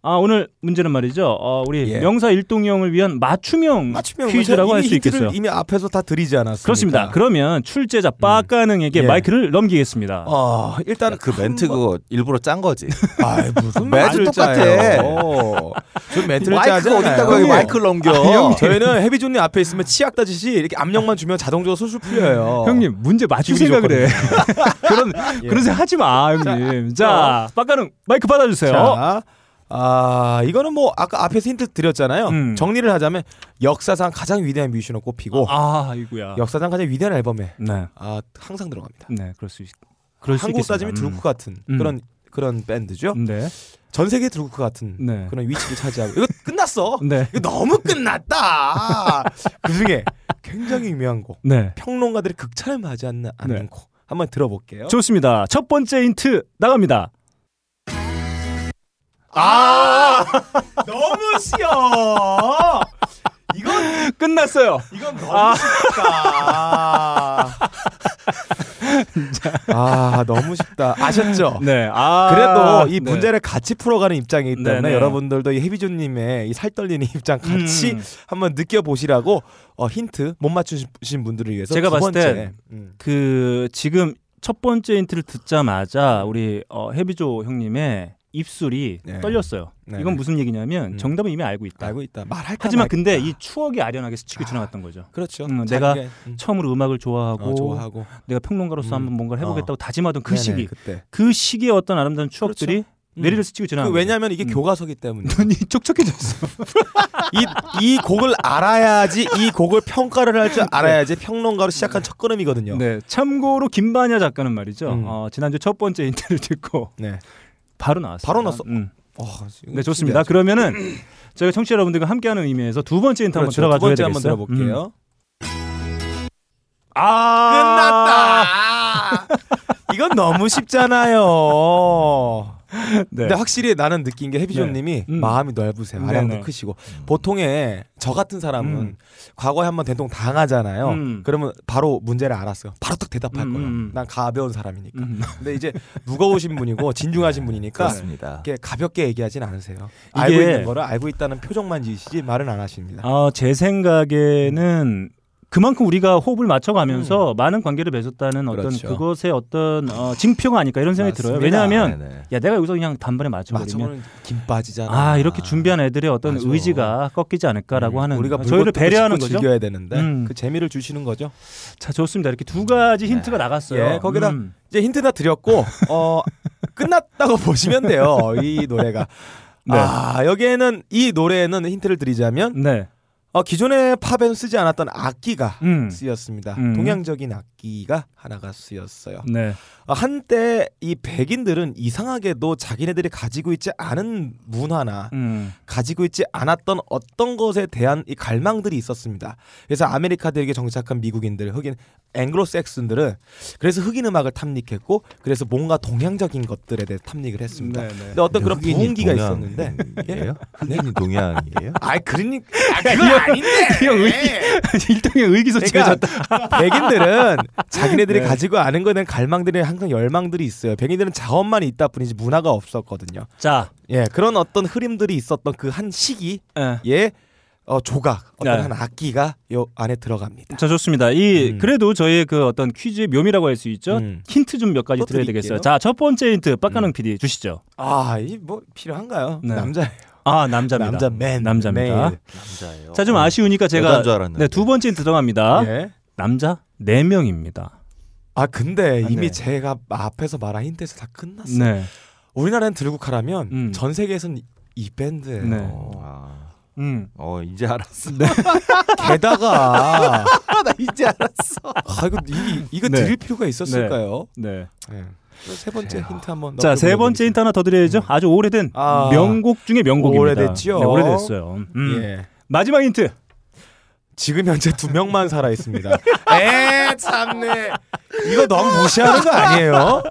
아, 오늘 문제는 말이죠. 어, 우리 예. 명사 일동 형을 위한 맞춤형, 맞춤형 퀴즈라고 할 수 있겠어요. 이미 앞에서 다 드리지 않았습니까? 그렇습니다. 그러면 출제자 빠까능에게 예. 마이크를 넘기겠습니다. 어, 일단 그 멘트 그거 일부러 짠 거지. *laughs* 아 무슨 매주 말을 똑같아. 저 멘트를 짜지 어딨다고. 여기 마이크를 넘겨. 형, *laughs* 저희는 해비존님 앞에 있으면 치약 따지시 이렇게 압력만 주면 자동적으로 술술 풀려요. 형님 문제 맞출 생각을 해. *laughs* 그런 예. 그런 생각 하지 마, 형님. 자, 빠까능 마이크 받아주세요. 자, 아 이거는 뭐 아까 앞에서 힌트 드렸잖아요. 음. 정리를 하자면 역사상 가장 위대한 뮤지션으로 꼽히고 아, 이구야. 역사상 가장 위대한 앨범에 네, 아 항상 들어갑니다. 네, 그럴 수 있. 그럴 수 한국 있겠습니다. 따지면 음. 드루크 같은 음. 그런 그런 밴드죠. 네, 전 세계 드루크 같은 네. 그런 위치를 차지하고 이거 끝났어. *laughs* 네, 이거 너무 끝났다. *laughs* 그 중에 굉장히 유명한 곡. 네. 평론가들이 극찬을 맞이 않는 않는 네. 곡. 한번 들어볼게요. 좋습니다. 첫 번째 힌트 나갑니다. 아 *laughs* 너무 쉬워. 이건 끝났어요. 이건 너무 아. 쉽다. *laughs* 아 너무 쉽다. 아셨죠? 네, 아 그래도 이 네. 문제를 같이 풀어가는 입장이기 때문에 네, 네. 여러분들도 이 해비조님의 이 살떨리는 입장 같이 음. 한번 느껴보시라고 어, 힌트 못 맞추신 분들을 위해서 제가 두 봤을 땐 음. 그 지금 첫 번째 힌트를 듣자마자 우리 어, 해비조 형님의 입술이 네. 떨렸어요. 네. 이건 무슨 얘기냐면 음. 정답은 이미 알고 있다. 알고 있다. 말할까 하지만 말까. 근데 이 추억이 아련하게 스치고 지나갔던 거죠. 그렇죠. 음, 내가 음. 처음으로 음악을 좋아하고, 어, 좋아하고 내가 평론가로서 음. 한번 뭔가를 해보겠다고 다짐하던 그 네네, 시기, 그때 그 시기의 어떤 아름다운 추억들이 음. 내리를 스치고 그 지나간 왜냐하면 이게 음. 교과서기 때문에 *laughs* 눈이 촉촉해졌어. *laughs* 이, 이 곡을 알아야지 이 곡을 평가를 할 줄 *laughs* 알아야지 평론가로 시작한 첫 걸음이거든요. 네, 참고로 김반야 작가는 말이죠. 음. 어, 지난주 첫 번째 힌트를 듣고 네. 바로 나왔어요. 바로 나왔어. 음. 어, 네, 좋습니다. 신기하죠. 그러면은 *clears throat* 저희가 청취자 여러분들과 함께하는 의미에서 두 번째 힌트 그렇죠. 한번 들어가 두 번째 줘야 한번 되겠어요. 들어볼게요. 음. 아, 끝났다. *laughs* 이건 너무 쉽잖아요. *laughs* 네. 근데 확실히 나는 느낀 게 해비존님이 네. 음. 마음이 넓으세요. 네네. 아량도 크시고 보통의 저 같은 사람은 음. 과거에 한번 대통 당하잖아요. 음. 그러면 바로 문제를 알았어요. 바로 딱 대답할 음, 거예요. 음. 난 가벼운 사람이니까. 음. 근데 이제 무거우신 분이고 *laughs* 진중하신 분이니까 그렇습니다. 이렇게 가볍게 얘기하진 않으세요. 알고 있는 거를 알고 있다는 표정만 지으시지 말은 안 하십니다. 어, 제 생각에는 그만큼 우리가 호흡을 맞춰가면서 많은 관계를 맺었다는 어떤 음. 그렇죠. 그것의 어떤 어, 징표가 아닐까 이런 생각이 들어요. 맞습니다. 왜냐하면 네네. 야 내가 여기서 그냥 단번에 맞춰버리면 김 빠지잖아. 아 이렇게 준비한 애들의 어떤 맞아. 의지가 꺾이지 않을까라고 음, 하는 우리가 저희를 배려하는 거죠. 즐겨야 되는데 음. 그 재미를 주시는 거죠. 자 좋습니다. 이렇게 두 가지 힌트가 나갔어요. 예, 거기다 음. 이제 힌트 다 드렸고 어 *laughs* 끝났다고 보시면 돼요. 이 노래가. 네. 아 여기에는 이 노래에는 힌트를 드리자면 네. 어, 기존의 팝에는 쓰지 않았던 악기가 음. 쓰였습니다. 음. 동양적인 악기가 하나가 쓰였어요. 네. 어, 한때 이 백인들은 이상하게도 자기네들이 가지고 있지 않은 문화나 음. 가지고 있지 않았던 어떤 것에 대한 이 갈망들이 있었습니다. 그래서 아메리카들에게 정착한 미국인들, 흑인 앵글로색슨들은 그래서 흑인 음악을 탐닉했고 그래서 뭔가 동양적인 것들에 대해 탐닉을 했습니다. 네, 네. 근데 어떤 그런 부흥기가 있었는데 이에요? 흑인이 동양이에요? *laughs* 아이 그러니까 아, 그건 아닌데 *laughs* 형 의기 *laughs* 일종의 의기소침해졌다. 그러니까 백인들은 자기네들이 네. 가지고 아는 거에 대한 갈망들이 항상 열망들이 있어요. 백인들은 자원만 있다 뿐이지 문화가 없었거든요. 자, 예, 그런 어떤 흐름들이 있었던 그 한 시기에 예. 어, 조각, 어떤 네. 한 악기가 요 안에 들어갑니다. 자 좋습니다. 이 음. 그래도 저희의 그 어떤 퀴즈의 묘미라고 할 수 있죠. 음. 힌트 좀 몇 가지 또 드려야 드릴게요. 되겠어요. 자 첫 번째 힌트 빡가능 음. PD 주시죠. 아, 이 뭐 필요한가요? 네. 남자 아 남자입니다. 남자 맨 남자입니다. 메일. 남자예요. 자좀 아쉬우니까 제가. 네, 두 번째 힌트 들어갑니다. 예. 남자 네 명입니다. 아 근데 아, 이미 네. 제가 앞에서 말한 힌트에서 다 끝났어요. 네. 우리나라는 들국화라면 음. 전 세계에서는 이 밴드예요. 네. 아, 음. 어 이제 알았어. *laughs* 게다가 나 이제 알았어. 아 이거 이, 이거 네. 드릴 필요가 있었을까요? 네. 네. 세 번째 힌트 한번. 자, 세 번째 힌트 하나 더 드려야죠. 아주 오래된 아. 명곡 중에 명곡입니다. 오래됐죠? 네, 오래됐어요. 음. 예. 마지막 힌트. 지금 현재 두 명만 살아 있습니다. *laughs* 에 참네. 이거 너무 무시하는 거 아니에요?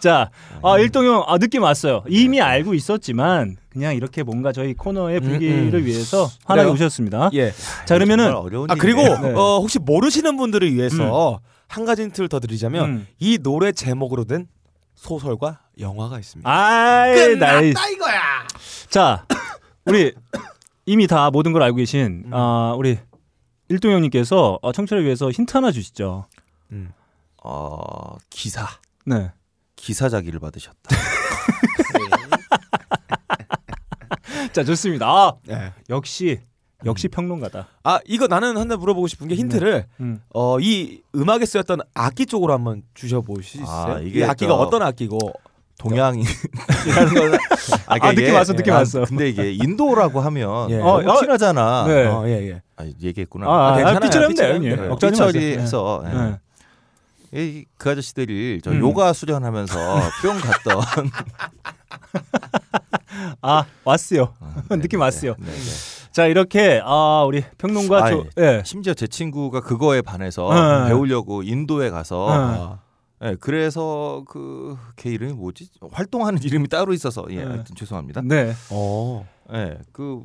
자, 아, 일동형 아, 느낌 왔어요. 이미 알고 있었지만 그냥 이렇게 뭔가 저희 코너의 불기를 음, 음. 위해서 화나게 그래요? 오셨습니다. 예. 자, 그러면은 아 그리고. 네. 어, 혹시 모르시는 분들을 위해서 한 가지 힌트를 더 드리자면 음. 이 노래 제목으로 된 소설과 영화가 있습니다. 아이, 나이. 이거야. 자, 우리 이미 다 모든 걸 알고 계신 음. 아, 우리 일동 형님께서 어, 청취를 위해서 힌트 하나 주시죠. 음. 어, 기사 네. 기사자기를 받으셨다. *laughs* 자, 좋습니다. 아, 네. 역시 역시 평론가다. 아 이거 나는 하나 물어보고 싶은 게 힌트를 음. 어, 이 음악에 쓰였던 악기 쪽으로 한번 주셔보실 수 있어요? 아, 이 이게 악기가 저- 어떤 악기고? 동양이라는 *laughs* 거는 *laughs* 아, 아, 느낌 왔어, 느낌 아, 왔어. 근데 이게 인도라고 하면 예. 너무 어, 친하잖아. 네. 어, 예, 예. 아, 얘기했구나. 아, 아, 아, 괜찮아요. 마세요. 삐처리해서 예. 네. 이- 그 아저씨들이 저 음. 요가 수련하면서 뿅 갔던 *laughs* 아, 왔어요. 네, 느낌 네, 왔어요. 네, 네. 자, 이렇게 아, 우리 평론가 아니, 조, 예. 심지어 제 친구가 그거에 반해서 네. 배우려고 인도에 가서 어. 예, 그래서 그 걔 이름이 뭐지? 활동하는 이름이 따로 있어서 예, 네. 하여튼 죄송합니다. 네. 어. 예, 그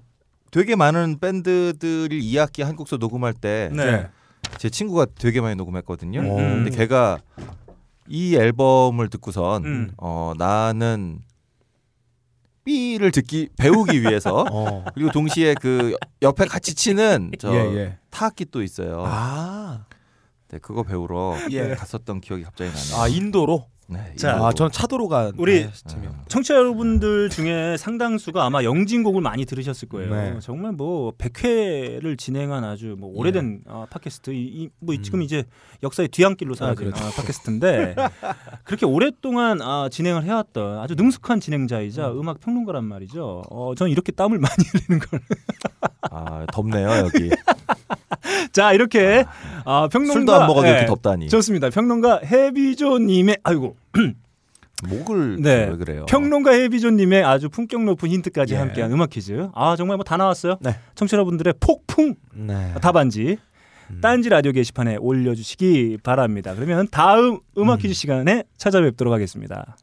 되게 많은 밴드들이 2학기 한국서 녹음할 때제 네. 친구가 되게 많이 녹음했거든요. 음. 근데 걔가 이 앨범을 듣고선 음. 어 나는 B를 듣기 배우기 위해서 *laughs* 어. 그리고 동시에 그 옆에 같이 치는 저 예, 예. 타악기 또 있어요. 아. 네, 그거 배우러 예. 갔었던 기억이 갑자기 나네요. 아 인도로. 네, 자. 아 저는 차도로 간. 우리- 네, 재미없- 청취자 여러분들 중에 상당수가 아마 영진곡을 많이 들으셨을 거예요. 네. 정말 뭐 100회를 진행한 아주 뭐 오래된 아, 팟캐스트 이, 이- 뭐 음. 지금 이제 역사의 뒤안길로 사라진 그렇죠. 아, 팟캐스트인데 *laughs* 그렇게 오랫동안 아, 진행을 해왔던 아주 능숙한 진행자이자 음. 악 평론가란 말이죠. 어, 저는 이렇게 땀을 *laughs* 많이 흘리는 걸. 아 덥네요 여기. *laughs* 자 이렇게 아, 평론가 술도 안 먹어도 예, 이렇게 덥다니. 좋습니다. 평론가 해비조님의 아이고 *clears throat* 목을 네. 왜 그래요? 평론가 해비조님의 아주 품격 높은 힌트까지 예. 함께한 음악 퀴즈. 아 정말 뭐 다 나왔어요. 네. 청취자분들의 폭풍 네. 답안지 딴지 라디오 게시판에 올려주시기 바랍니다. 그러면 다음 음악 퀴즈 시간에 찾아뵙도록 하겠습니다.